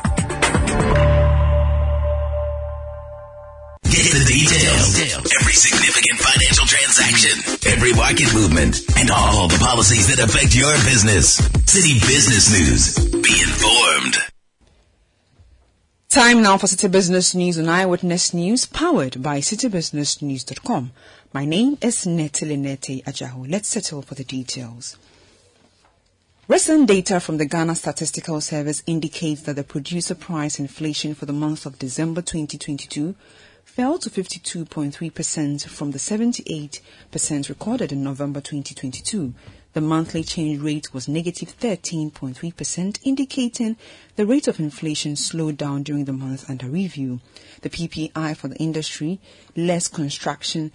Get the details. Every significant financial transaction, every market movement, and all the policies that affect your business. Citi Business News. Be informed. Time now for Citi Business News on Eyewitness News, powered by citibusinessnews.com. My name is Natalie Nete Ajahu. Let's settle for the details. Recent data from the Ghana Statistical Service indicates that the producer price inflation for the month of December 2022 fell to 52.3% from the 78% recorded in November 2022. The monthly change rate was negative 13.3%, indicating the rate of inflation slowed down during the month under review. The PPI for the industry, less construction,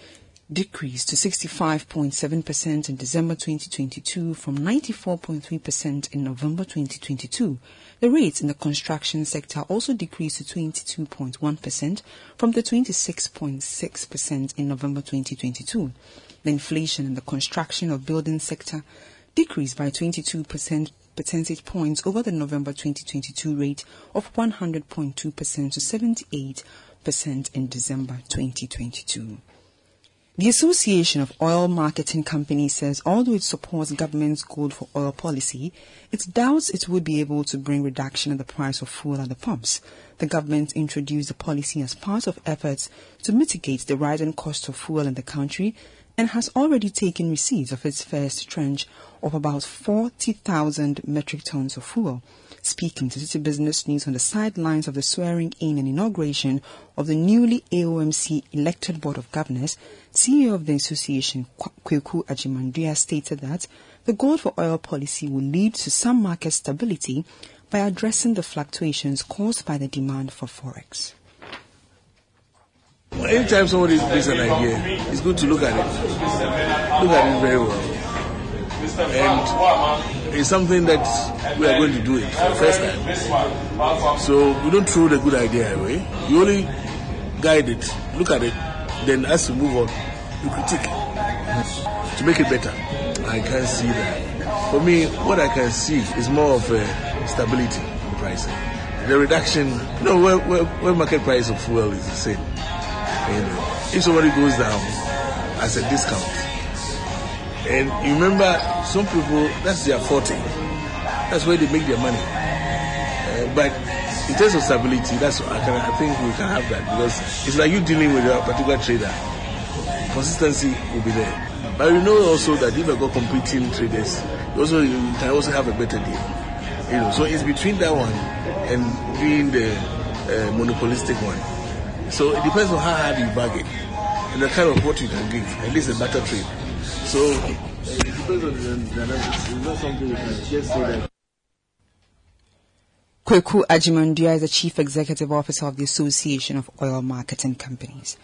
decreased to 65.7% in December 2022 from 94.3% in November 2022. The rates in the construction sector also decreased to 22.1% from the 26.6% in November 2022. The inflation in the construction of building sector decreased by 22 percentage points over the November 2022 rate of 100.2% to 78% in December 2022. The Association of Oil Marketing Companies says although it supports government's gold for oil policy, it doubts it would be able to bring reduction in the price of fuel at the pumps. The government introduced the policy as part of efforts to mitigate the rising cost of fuel in the country and has already taken receipts of its first tranche of about 40,000 metric tons of fuel. Speaking to Citi Business News on the sidelines of the swearing in and inauguration of the newly AOMC elected Board of Governors, CEO of the association, Kweku Agyemang-Duah, stated that the gold for oil policy will lead to some market stability by addressing the fluctuations caused by the demand for forex. Anytime somebody brings an idea, it's good to look at it. Look at it very well. And it's something that we are going to do it for the first time. So we don't throw the good idea away. You only guide it, look at it, then as you move on, you critique it. to make it better. I can see that. For me, what I can see is more of a stability in pricing. The reduction, you know, where, where, where market price of fuel is the same. You know, if somebody goes down as a discount, and you remember, some people, that's their forte. That's where they make their money. Uh, but in terms of stability, that's I, can, I think we can have that because it's like you dealing with a particular trader. Consistency will be there. But we know also that if you got competing traders, you also you can also have a better deal. You know, so it's between that one and being the uh, monopolistic one. So it depends on how hard you bargain and the kind of what you can give. At least a better trade. So it depends on the dynamics. It's not something you can just say that. Kweku Agyemang-Duah is the Chief Executive Officer of the Association of Oil Marketing Companies.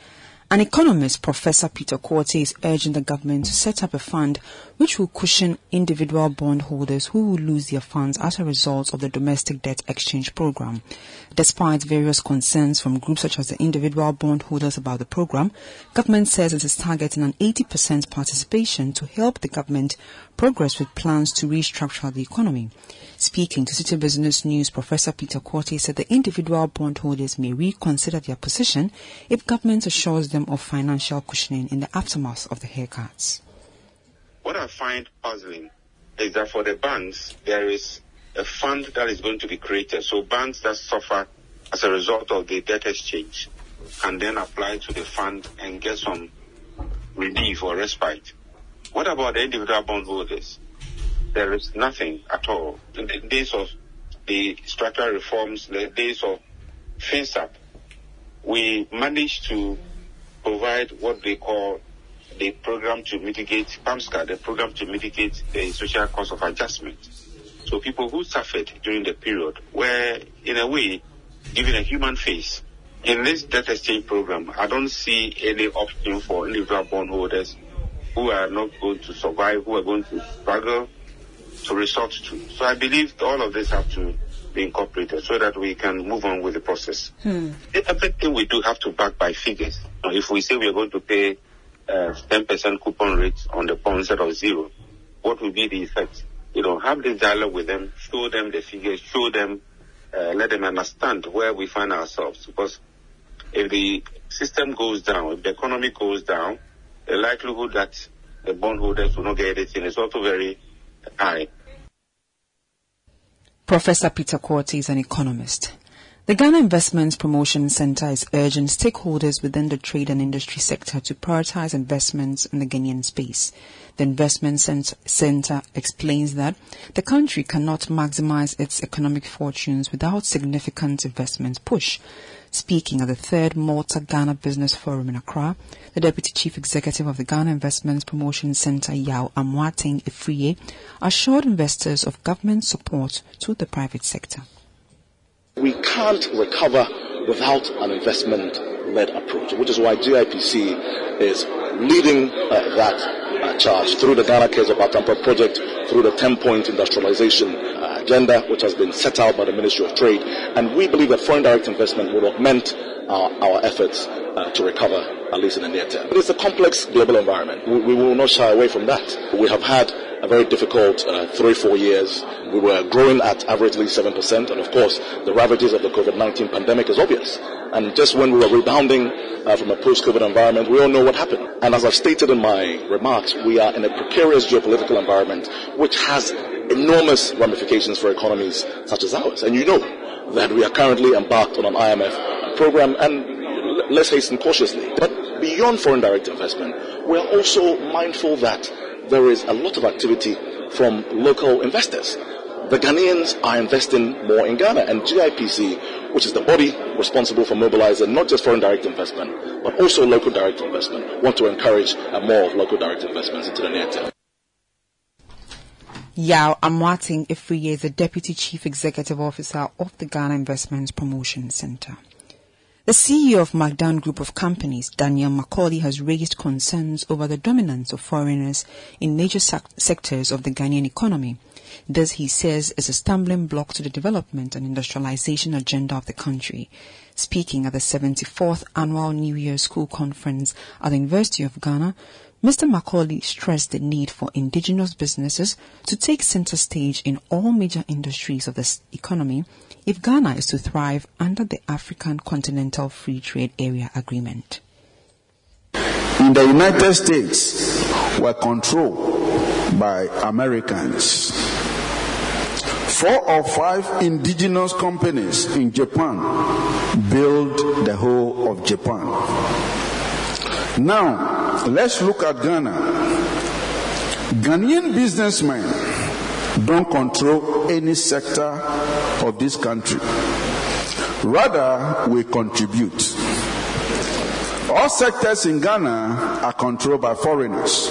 An economist, Professor Peter Quartey, is urging the government to set up a fund which will cushion individual bondholders who will lose their funds as a result of the domestic debt exchange program. Despite various concerns from groups such as the individual bondholders about the program, government says it is targeting an 80% participation to help the government progress with plans to restructure the economy. Speaking to Citi Business News, Professor Peter Quartey said the individual bondholders may reconsider their position if government assures them of financial cushioning in the aftermath of the haircuts. What I find puzzling is that for the banks, there is a fund that is going to be created. So banks that suffer as a result of the debt exchange can then apply to the fund and get some relief or respite. What about the individual bondholders? There is nothing at all. In the days of the structural reforms, the days of FinSAP, we managed to provide what they call the program to mitigate PAMSCA, the program to mitigate the social cost of adjustment. So people who suffered during the period were, in a way, given a human face. In this debt exchange program, I don't see any option for individual bondholders who are not going to survive, who are going to struggle to resort to. So I believe all of this have to be incorporated so that we can move on with the process. Hmm. Everything we do have to back by figures. If we say we are going to pay uh, 10% coupon rate on the bond instead of zero, what will be the effect? You know, have this dialogue with them, show them the figures, show them, uh, let them understand where we find ourselves. Because if the system goes down, if the economy goes down, the likelihood that the bondholders will not get anything is also very high. Professor Peter Quartey is an economist. The Ghana Investments Promotion Center is urging stakeholders within the trade and industry sector to prioritize investments in the Ghanaian space. The Investment Center explains that the country cannot maximize its economic fortunes without significant investment push. Speaking at the third Malta Ghana Business Forum in Accra, the Deputy Chief Executive of the Ghana Investments Promotion Center, Yao Amoateng Afriyie, assured investors of government support to the private sector. We can't recover without an investment led approach, which is why GIPC is leading uh, that uh, charge through the Ghana CARES Obaatan Pa project, through the 10 point industrialization uh, agenda, which has been set out by the Ministry of Trade. And we believe that foreign direct investment will augment our, our efforts uh, to recover, at least in the near term. But It is a complex global environment. We, we will not shy away from that. We have had a very difficult uh, three, four years. We were growing at averagely 7%, and of course, the ravages of the COVID-19 pandemic is obvious. And just when we were rebounding uh, from a post-COVID environment, we all know what happened. And as I've stated in my remarks, we are in a precarious geopolitical environment which has enormous ramifications for economies such as ours. And you know that we are currently embarked on an IMF program, and let's hasten cautiously. But beyond foreign direct investment, we are also mindful that there is a lot of activity from local investors. The Ghanaians are investing more in Ghana, and GIPC, which is the body responsible for mobilizing not just foreign direct investment, but also local direct investment, want to encourage more local direct investments into the near term. Yao Amoateng Afriyie is the Deputy Chief Executive Officer of the Ghana Investments Promotion Center. The CEO of McDan Group of Companies, Daniel McKorley, has raised concerns over the dominance of foreigners in major sectors of the Ghanaian economy. This, he says, is a stumbling block to the development and industrialization agenda of the country. Speaking at the 74th Annual New Year School Conference at the University of Ghana, Mr. McKorley stressed the need for indigenous businesses to take center stage in all major industries of the economy if Ghana is to thrive under the African Continental Free Trade Area Agreement. In the United States, we're controlled by Americans. Four or five indigenous companies in Japan build the whole of Japan. Now, let's look at Ghana. Ghanaian businessmen don't control any sector of this country. Rather, we contribute. All sectors in Ghana are controlled by foreigners.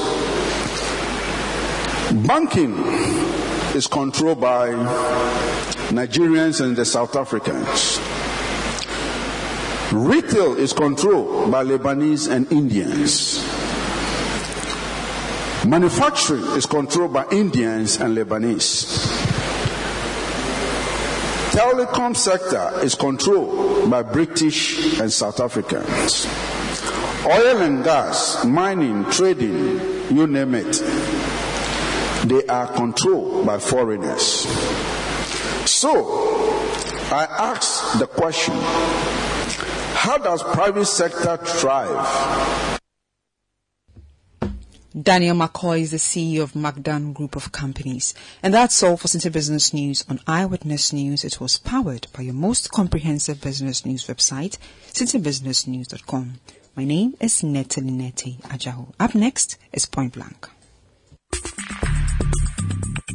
Banking is controlled by Nigerians and the South Africans. Retail is controlled by Lebanese and Indians. Manufacturing is controlled by Indians and Lebanese. Telecom sector is controlled by British and South Africans. Oil and gas, mining, trading, you name it. They are controlled by foreigners. So, I ask the question, how does private sector thrive? Daniel McKorley is the CEO of McDan Group of Companies. And that's all for Center Business News on Eyewitness News. It was powered by your most comprehensive business news website, citibusinessnews.com. My name is Natalie Neti Ajaho. Up next is Point Blank.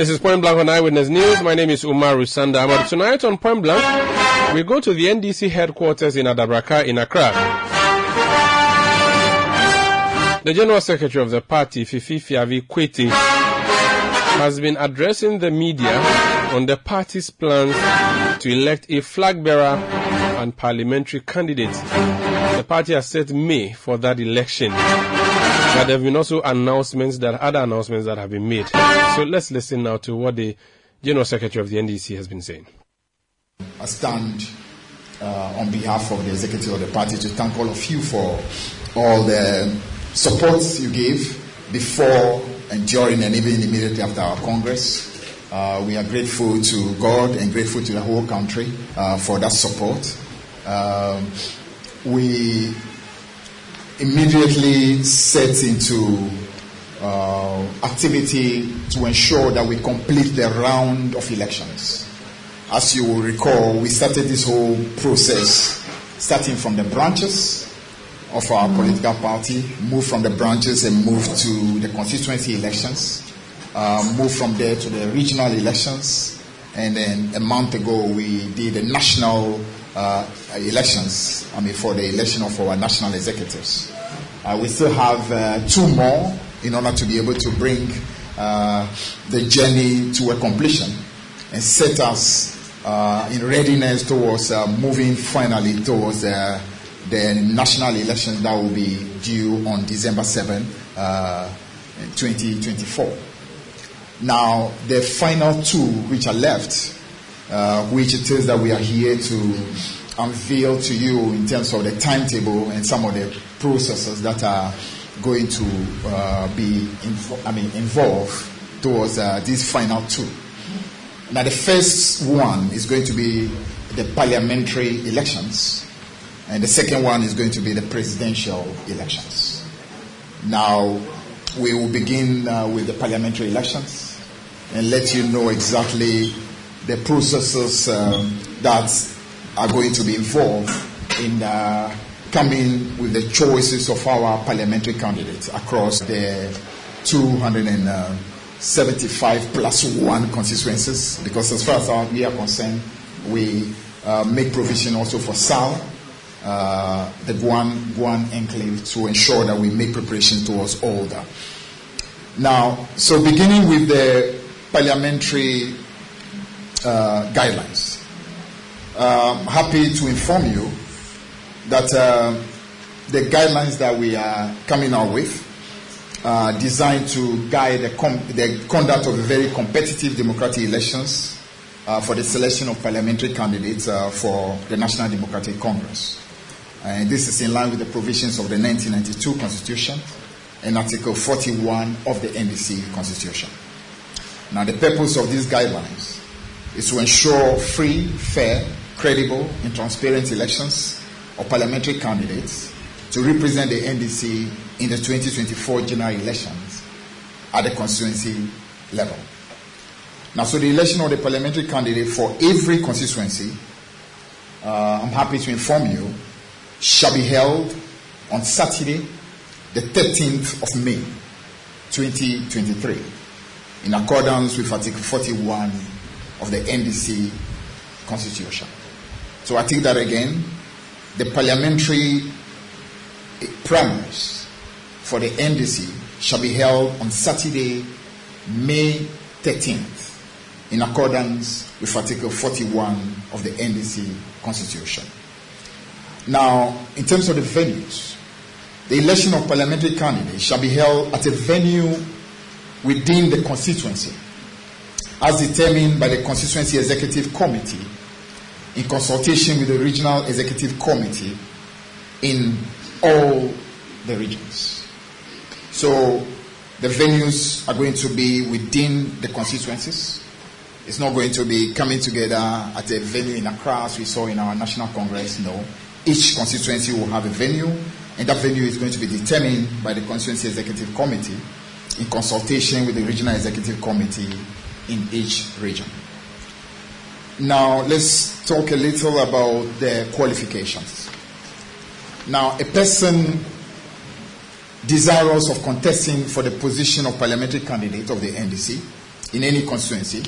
This is Point Blank on Eyewitness News. My name is Umaru Sanda. But tonight on Point Blank, we go to the NDC headquarters in Adabraka in Accra. The General Secretary of the party, Fifi Fiavi Kwetey, has been addressing the media on the party's plans to elect a flag bearer and parliamentary candidates. The party has set May for that election. But there have been also announcements that other announcements that have been made. So let's listen now to what the General Secretary of the NDC has been saying. I stand uh, on behalf of the executive of the party to thank all of you for all the support you gave before and during and even immediately after our Congress. Uh, we are grateful to God and grateful to the whole country uh, for that support. Um, we immediately set into uh, activity to ensure that we complete the round of elections. As you will recall, we started this whole process starting from the branches of our political party, moved from the branches and moved to the constituency elections, uh, moved from there to the regional elections, and then a month ago we did the national uh, elections, I mean, for the election of our national executives. Uh, we still have uh, two more in order to be able to bring uh, the journey to a completion and set us uh, in readiness towards uh, moving finally towards the national elections that will be due on December 7, 2024. Now, the final two which are left, which it is that we are here to unveil to you in terms of the timetable and some of the processes that are going to uh, be invo- I mean, involved towards uh, these final two. Now, the first one is going to be the parliamentary elections, and the second one is going to be the presidential elections. Now, we will begin uh, with the parliamentary elections and let you know exactly the processes um, that are going to be involved in uh, coming with the choices of our parliamentary candidates across the 275 plus one constituencies. Because as far as we are concerned, we uh, make provision also for SALL, uh, the Guan, Guan enclave, to ensure that we make preparation towards all that. Now, so beginning with the parliamentary uh, guidelines. I'm happy to inform you that uh, the guidelines that we are coming out with uh, designed to guide the, com- the, conduct of very competitive democratic elections uh, for the selection of parliamentary candidates uh, for the National Democratic Congress. And this is in line with the provisions of the 1992 Constitution and Article 41 of the NDC Constitution. Now, the purpose of these guidelines is to ensure free, fair, credible, and transparent elections of parliamentary candidates to represent the NDC in the 2024 general elections at the constituency level. Now, so the election of the parliamentary candidate for every constituency, uh, I'm happy to inform you, shall be held on Saturday, the 13th of May, 2023, in accordance with Article 41 of the NDC Constitution. So I take that again. The parliamentary primaries for the NDC shall be held on Saturday, May 13th, in accordance with Article 41 of the NDC Constitution. Now, in terms of the venues, the election of parliamentary candidates shall be held at a venue within the constituency, as determined by the Constituency Executive Committee in consultation with the Regional Executive Committee in all the regions. So the venues are going to be within the constituencies. It's not going to be coming together at a venue in Accra as we saw in our National Congress. No. Each constituency will have a venue, and that venue is going to be determined by the Constituency Executive Committee in consultation with the Regional Executive Committee in each region. Now, let's talk a little about the qualifications. Now, a person desirous of contesting for the position of parliamentary candidate of the NDC in any constituency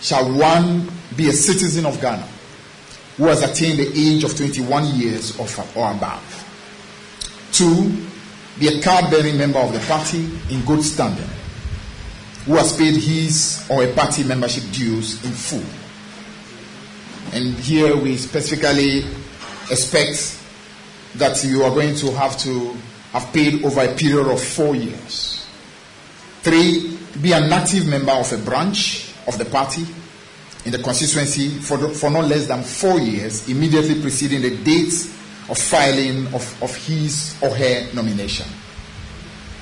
shall one be a citizen of Ghana who has attained the age of 21 years or, above. Two, be a card bearing member of the party in good standing who has paid his or a party membership dues in full and here we specifically expect that you are going to have to have paid over a period of four years. Three, be an active member of a branch of the party in the constituency for, the, for not less than four years immediately preceding the date of filing of, of his or her nomination,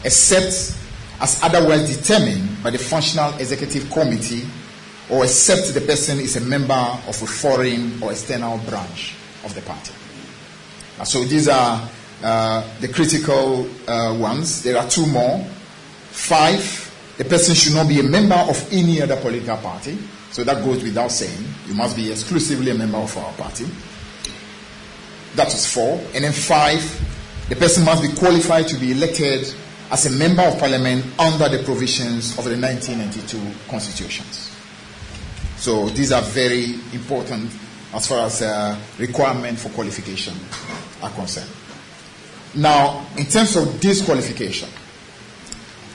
except as otherwise determined by the Functional Executive Committee or except the person is a member of a foreign or external branch of the party. So these are uh, the critical uh, ones. There are two more. Five, the person should not be a member of any other political party. So that goes without saying. You must be exclusively a member of our party. That is four. And then five, the person must be qualified to be elected as a member of parliament under the provisions of the 1992 constitutions. So these are very important as far as uh, requirement for qualification are concerned. Now, in terms of disqualification,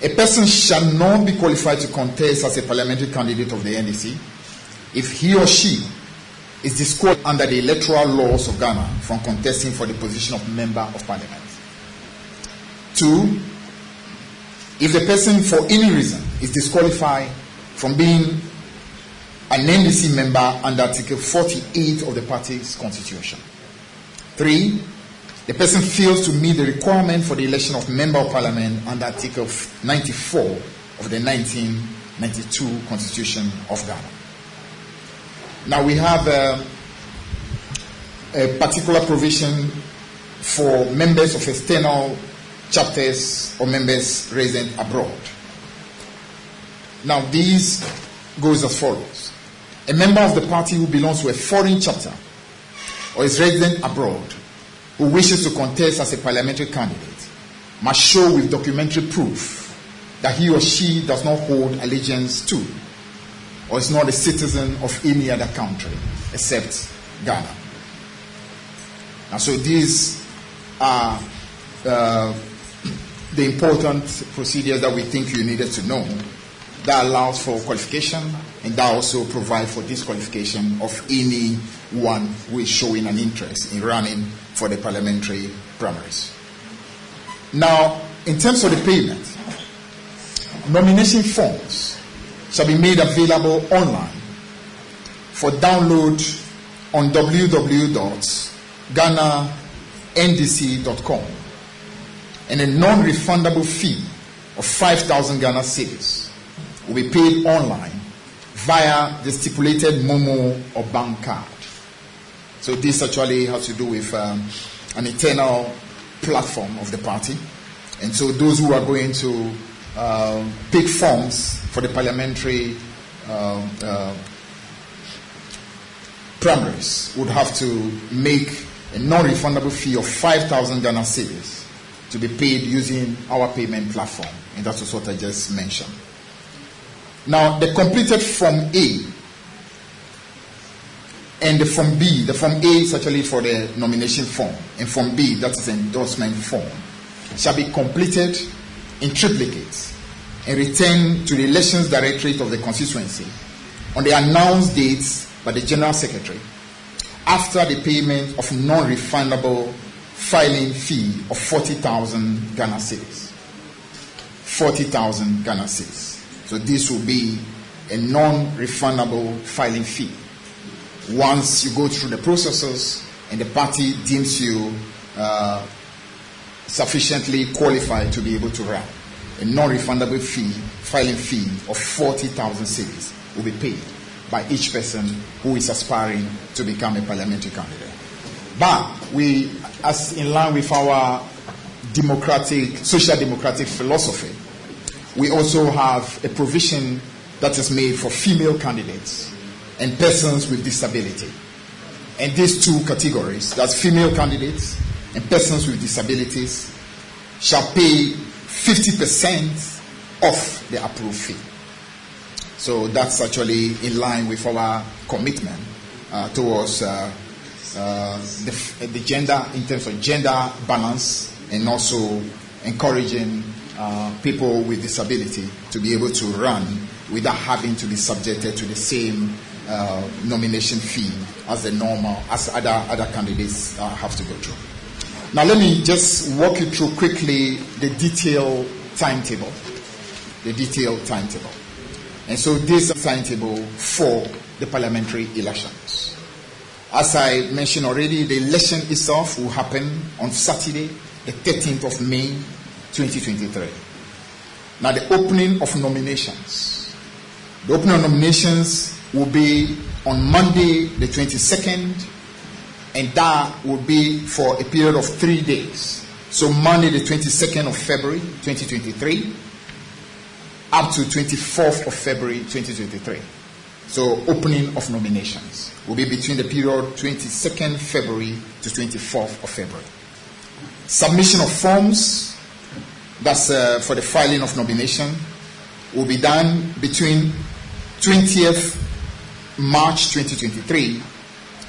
a person shall not be qualified to contest as a parliamentary candidate of the NDC if he or she is disqualified under the electoral laws of Ghana from contesting for the position of member of parliament. Two, if the person for any reason is disqualified from being an NDC member under Article 48 of the party's constitution. Three, the person fails to meet the requirement for the election of member of parliament under Article 94 of the 1992 Constitution of Ghana. Now we have uh, a particular provision for members of external chapters or members resident abroad. Now, these goes as follows a member of the party who belongs to a foreign chapter or is resident abroad who wishes to contest as a parliamentary candidate must show with documentary proof that he or she does not hold allegiance to or is not a citizen of any other country except Ghana. And so these are uh, the important procedures that we think you needed to know that allows for qualification and that also provides for disqualification of anyone who is showing an interest in running for the parliamentary primaries. Now, in terms of the payment, nomination forms shall be made available online for download on www.ghanandc.com and a non-refundable fee of 5,000 Ghana cedis will be paid online via the stipulated Momo or bank card. So this actually has to do with um, an internal platform of the party. And so those who are going to uh, pick forms for the parliamentary uh, uh, primaries would have to make a non-refundable fee of 5,000 Ghana cedis to be paid using our payment platform. And that's what I just mentioned. Now, the completed Form A and the Form B, the Form A is actually for the nomination form, and Form B, that is endorsement form, shall be completed in triplicate and returned to the Elections Directorate of the constituency on the announced dates by the General Secretary after the payment of non refundable filing fee of 40,000 Ghana cedis. 40,000 Ghana cedis. So this will be a non-refundable filing fee. Once you go through the processes and the party deems you uh, sufficiently qualified to be able to run, a non-refundable fee, filing fee of 40,000 cedis will be paid by each person who is aspiring to become a parliamentary candidate. But we, as in line with our democratic, social democratic philosophy, we also have a provision that is made for female candidates and persons with disability. And these two categories, that's female candidates and persons with disabilities, shall pay 50% of the approved fee. So that's actually in line with our commitment uh, towards uh, uh, the, the gender, in terms of gender balance, and also encouraging uh, people with disability to be able to run without having to be subjected to the same uh, nomination fee as the normal, as other, other candidates uh, have to go through. Now, let me just walk you through quickly the detailed timetable. The detailed timetable. And so, this timetable for the parliamentary elections. As I mentioned already, the election itself will happen on Saturday, the 13th of May, 2023. Now, the opening of nominations. The opening of nominations will be on Monday, the 22nd, and that will be for a period of three days. So, Monday, the 22nd of February, 2023, up to 24th of February, 2023. So, opening of nominations will be between the period 22nd February to 24th of February. Submission of forms that's uh, for the filing of nomination, will be done between 20th March 2023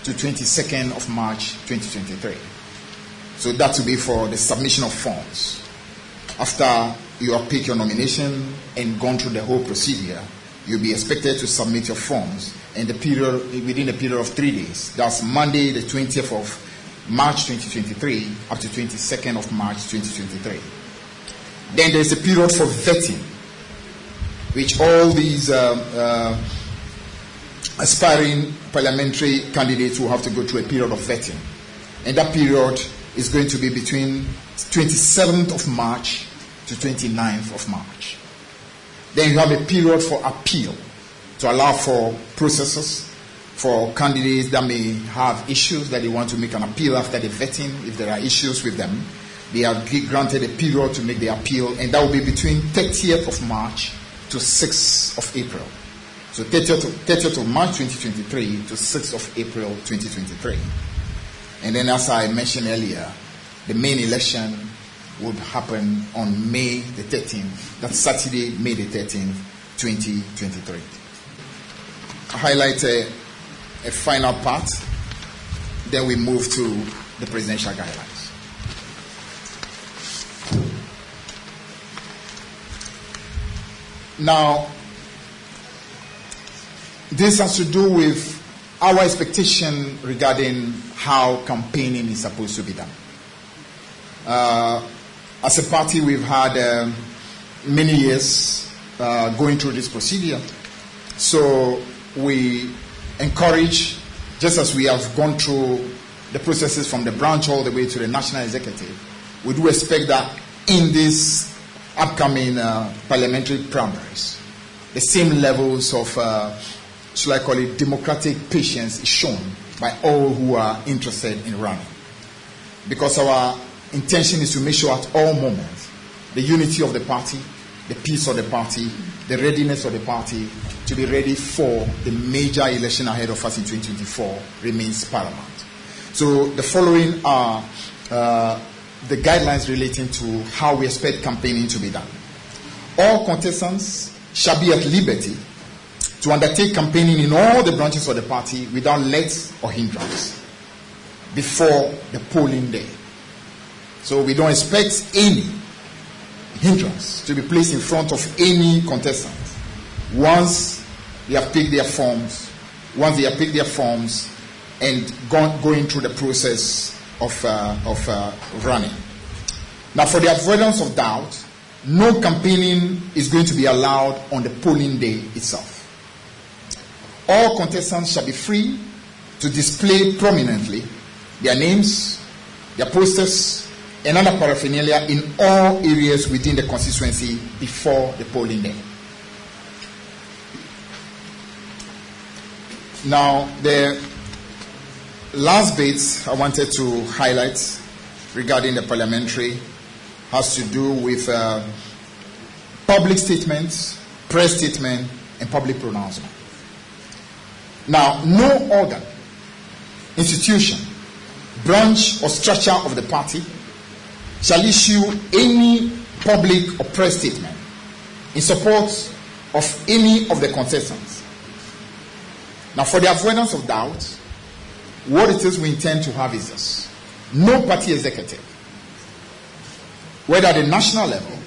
to 22nd of March 2023. So that will be for the submission of forms. After you have picked your nomination and gone through the whole procedure, you'll be expected to submit your forms in the period within a period of three days. That's Monday, the 20th of March 2023 up to 22nd of March 2023. Then there's a period for vetting, which all these uh, uh, aspiring parliamentary candidates will have to go through a period of vetting. And that period is going to be between 27th of March to 29th of March. Then you have a period for appeal to allow for processes for candidates that may have issues that they want to make an appeal after the vetting if there are issues with them they are granted a period to make the appeal, and that will be between 30th of March to 6th of April. So 30th of, 30th of March 2023 to 6th of April 2023. And then, as I mentioned earlier, the main election would happen on May the 13th. That's Saturday, May the 13th, 2023. I highlight a, a final part, then we move to the presidential guidelines. Now, this has to do with our expectation regarding how campaigning is supposed to be done. Uh, as a party, we've had uh, many years uh, going through this procedure. So we encourage, just as we have gone through the processes from the branch all the way to the national executive, we do expect that in these upcoming uh, parliamentary primaries, the same levels of, uh, should I call it, democratic patience is shown by all who are interested in running. Because our intention is to make sure at all moments the unity of the party, the peace of the party, the readiness of the party to be ready for the major election ahead of us in 2024 remains paramount. So the following are uh, the guidelines relating to how we expect campaigning to be done. All contestants shall be at liberty to undertake campaigning in all the branches of the party without let or hindrance before the polling day. So we don't expect any hindrance to be placed in front of any contestant once they have picked their forms, once they have picked their forms and gone, going through the process of, uh, of uh, running. Now, for the avoidance of doubt, no campaigning is going to be allowed on the polling day itself. All contestants shall be free to display prominently their names, their posters, and other paraphernalia in all areas within the constituency before the polling day. Now, the last bit I wanted to highlight regarding the parliamentary has to do with uh, public statements, press statement, and public pronouncement. Now, no organ, institution, branch, or structure of the party shall issue any public or press statement in support of any of the contestants. Now, for the avoidance of doubt, what it is we intend to have is this no party executive, whether at the national level,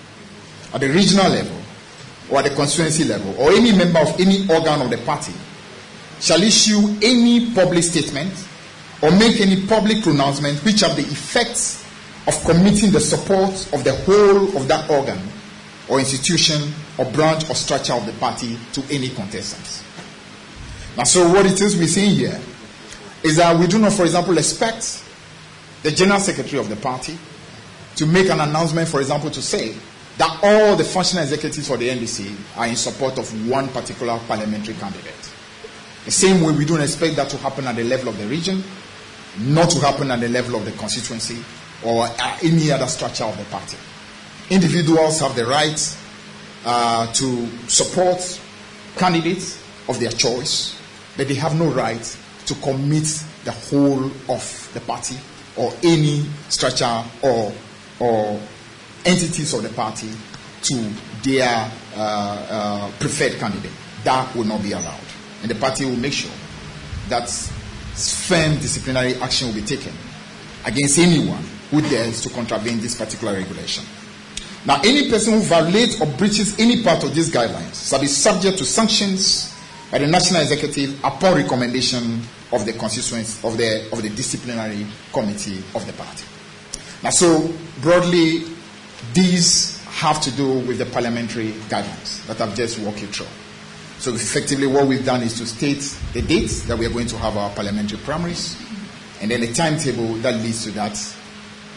at the regional level, or at the constituency level, or any member of any organ of the party, shall issue any public statement or make any public pronouncement which have the effects of committing the support of the whole of that organ or institution or branch or structure of the party to any contestants. Now, so what it is we're saying here is that we do not, for example, expect the general secretary of the party to make an announcement, for example, to say that all the functional executives for the NDC are in support of one particular parliamentary candidate. The same way we don't expect that to happen at the level of the region, not to happen at the level of the constituency, or any other structure of the party. Individuals have the right uh, to support candidates of their choice, but they have no right to commit the whole of the party or any structure or, or entities of the party to their uh, uh, preferred candidate. That will not be allowed. And the party will make sure that firm disciplinary action will be taken against anyone who dares to contravene this particular regulation. Now, any person who violates or breaches any part of these guidelines shall be subject to sanctions by the National Executive upon recommendation of the constituents of the of the disciplinary committee of the party. Now, so broadly, these have to do with the parliamentary guidelines that I've just walked you through. So effectively, what we've done is to state the dates that we are going to have our parliamentary primaries, and then the timetable that leads to that,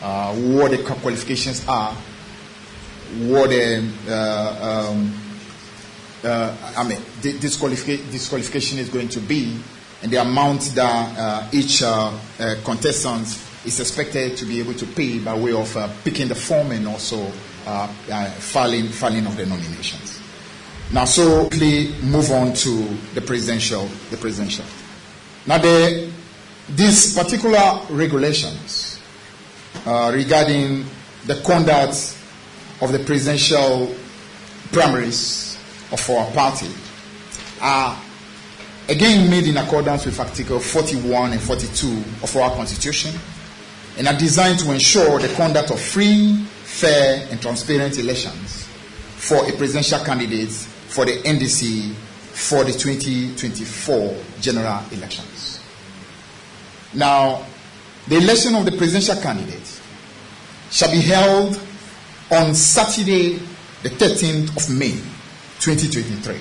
uh, what the qualifications are, what the uh, um, uh, I mean disqualification, disqualification is going to be, and the amount that uh, each uh, uh, contestant is expected to be able to pay by way of picking the form and also filing filing of the nominations. Now, so quickly move on to the presidential. The presidential. Now, the, these particular regulations uh, regarding the conduct of the presidential primaries of our party are again made in accordance with Article 41 and 42 of our Constitution and are designed to ensure the conduct of free, fair, and transparent elections for a presidential candidate for the NDC for the 2024 general elections. Now, the election of the presidential candidate shall be held on Saturday, the 13th of May, 2023.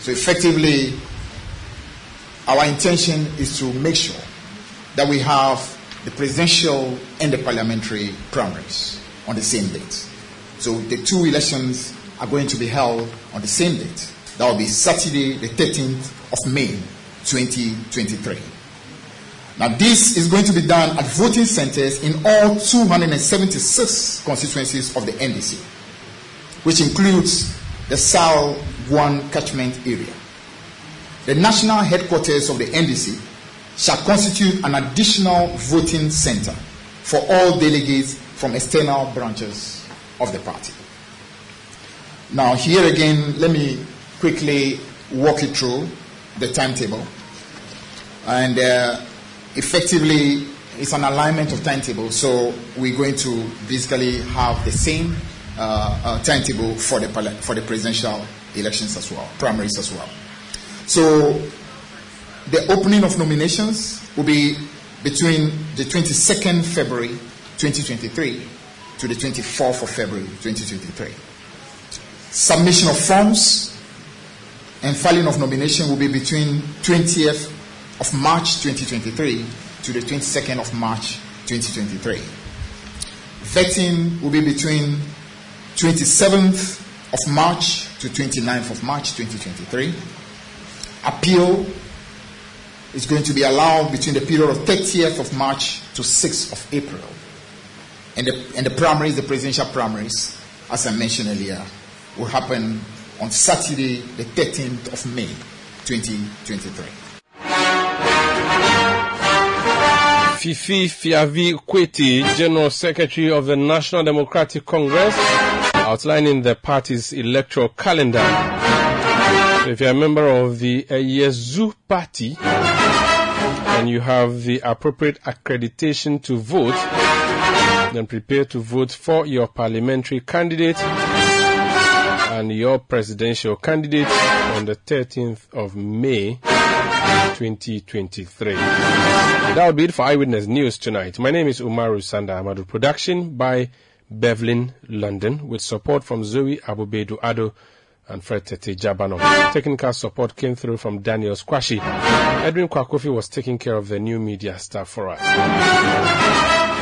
So effectively, our intention is to make sure that we have the presidential and the parliamentary primaries on the same date. So the two elections are going to be held on the same date. That will be Saturday, the 13th of May, 2023. Now, this is going to be done at voting centers in all 276 constituencies of the NDC, which includes the South Guan catchment area. The national headquarters of the NDC shall constitute an additional voting center for all delegates from external branches of the party. Now, here again, let me quickly walk you through the timetable. And uh, effectively, it's an alignment of timetable. So we're going to basically have the same uh, uh, timetable for the for the presidential elections as well, primaries as well. So the opening of nominations will be between the 22nd February 2023 to the 24th of February 2023. Submission of forms and filing of nomination will be between 20th of March 2023 to the 22nd of March 2023. Vetting will be between 27th of March to 29th of March 2023. Appeal is going to be allowed between the period of 30th of March to 6th of April. And the, and the primaries, the presidential primaries, as I mentioned earlier, will happen on Saturday, the 13th of May, 2023. Fifi Fiavi Kwetey, General Secretary of the National Democratic Congress, outlining the party's electoral calendar. So if you're a member of the uh, Yezu party and you have the appropriate accreditation to vote, then prepare to vote for your parliamentary candidate and your presidential candidate on the 13th of May 2023. That will be it for Eyewitness News tonight. My name is Umaru Sanda Amadu. Production by Bevlin London with support from Zoe Abubedu Ado and Fred Tete Jabano. Technical support came through from Daniel Squashi. Edwin Kwakofi was taking care of the new media staff for us.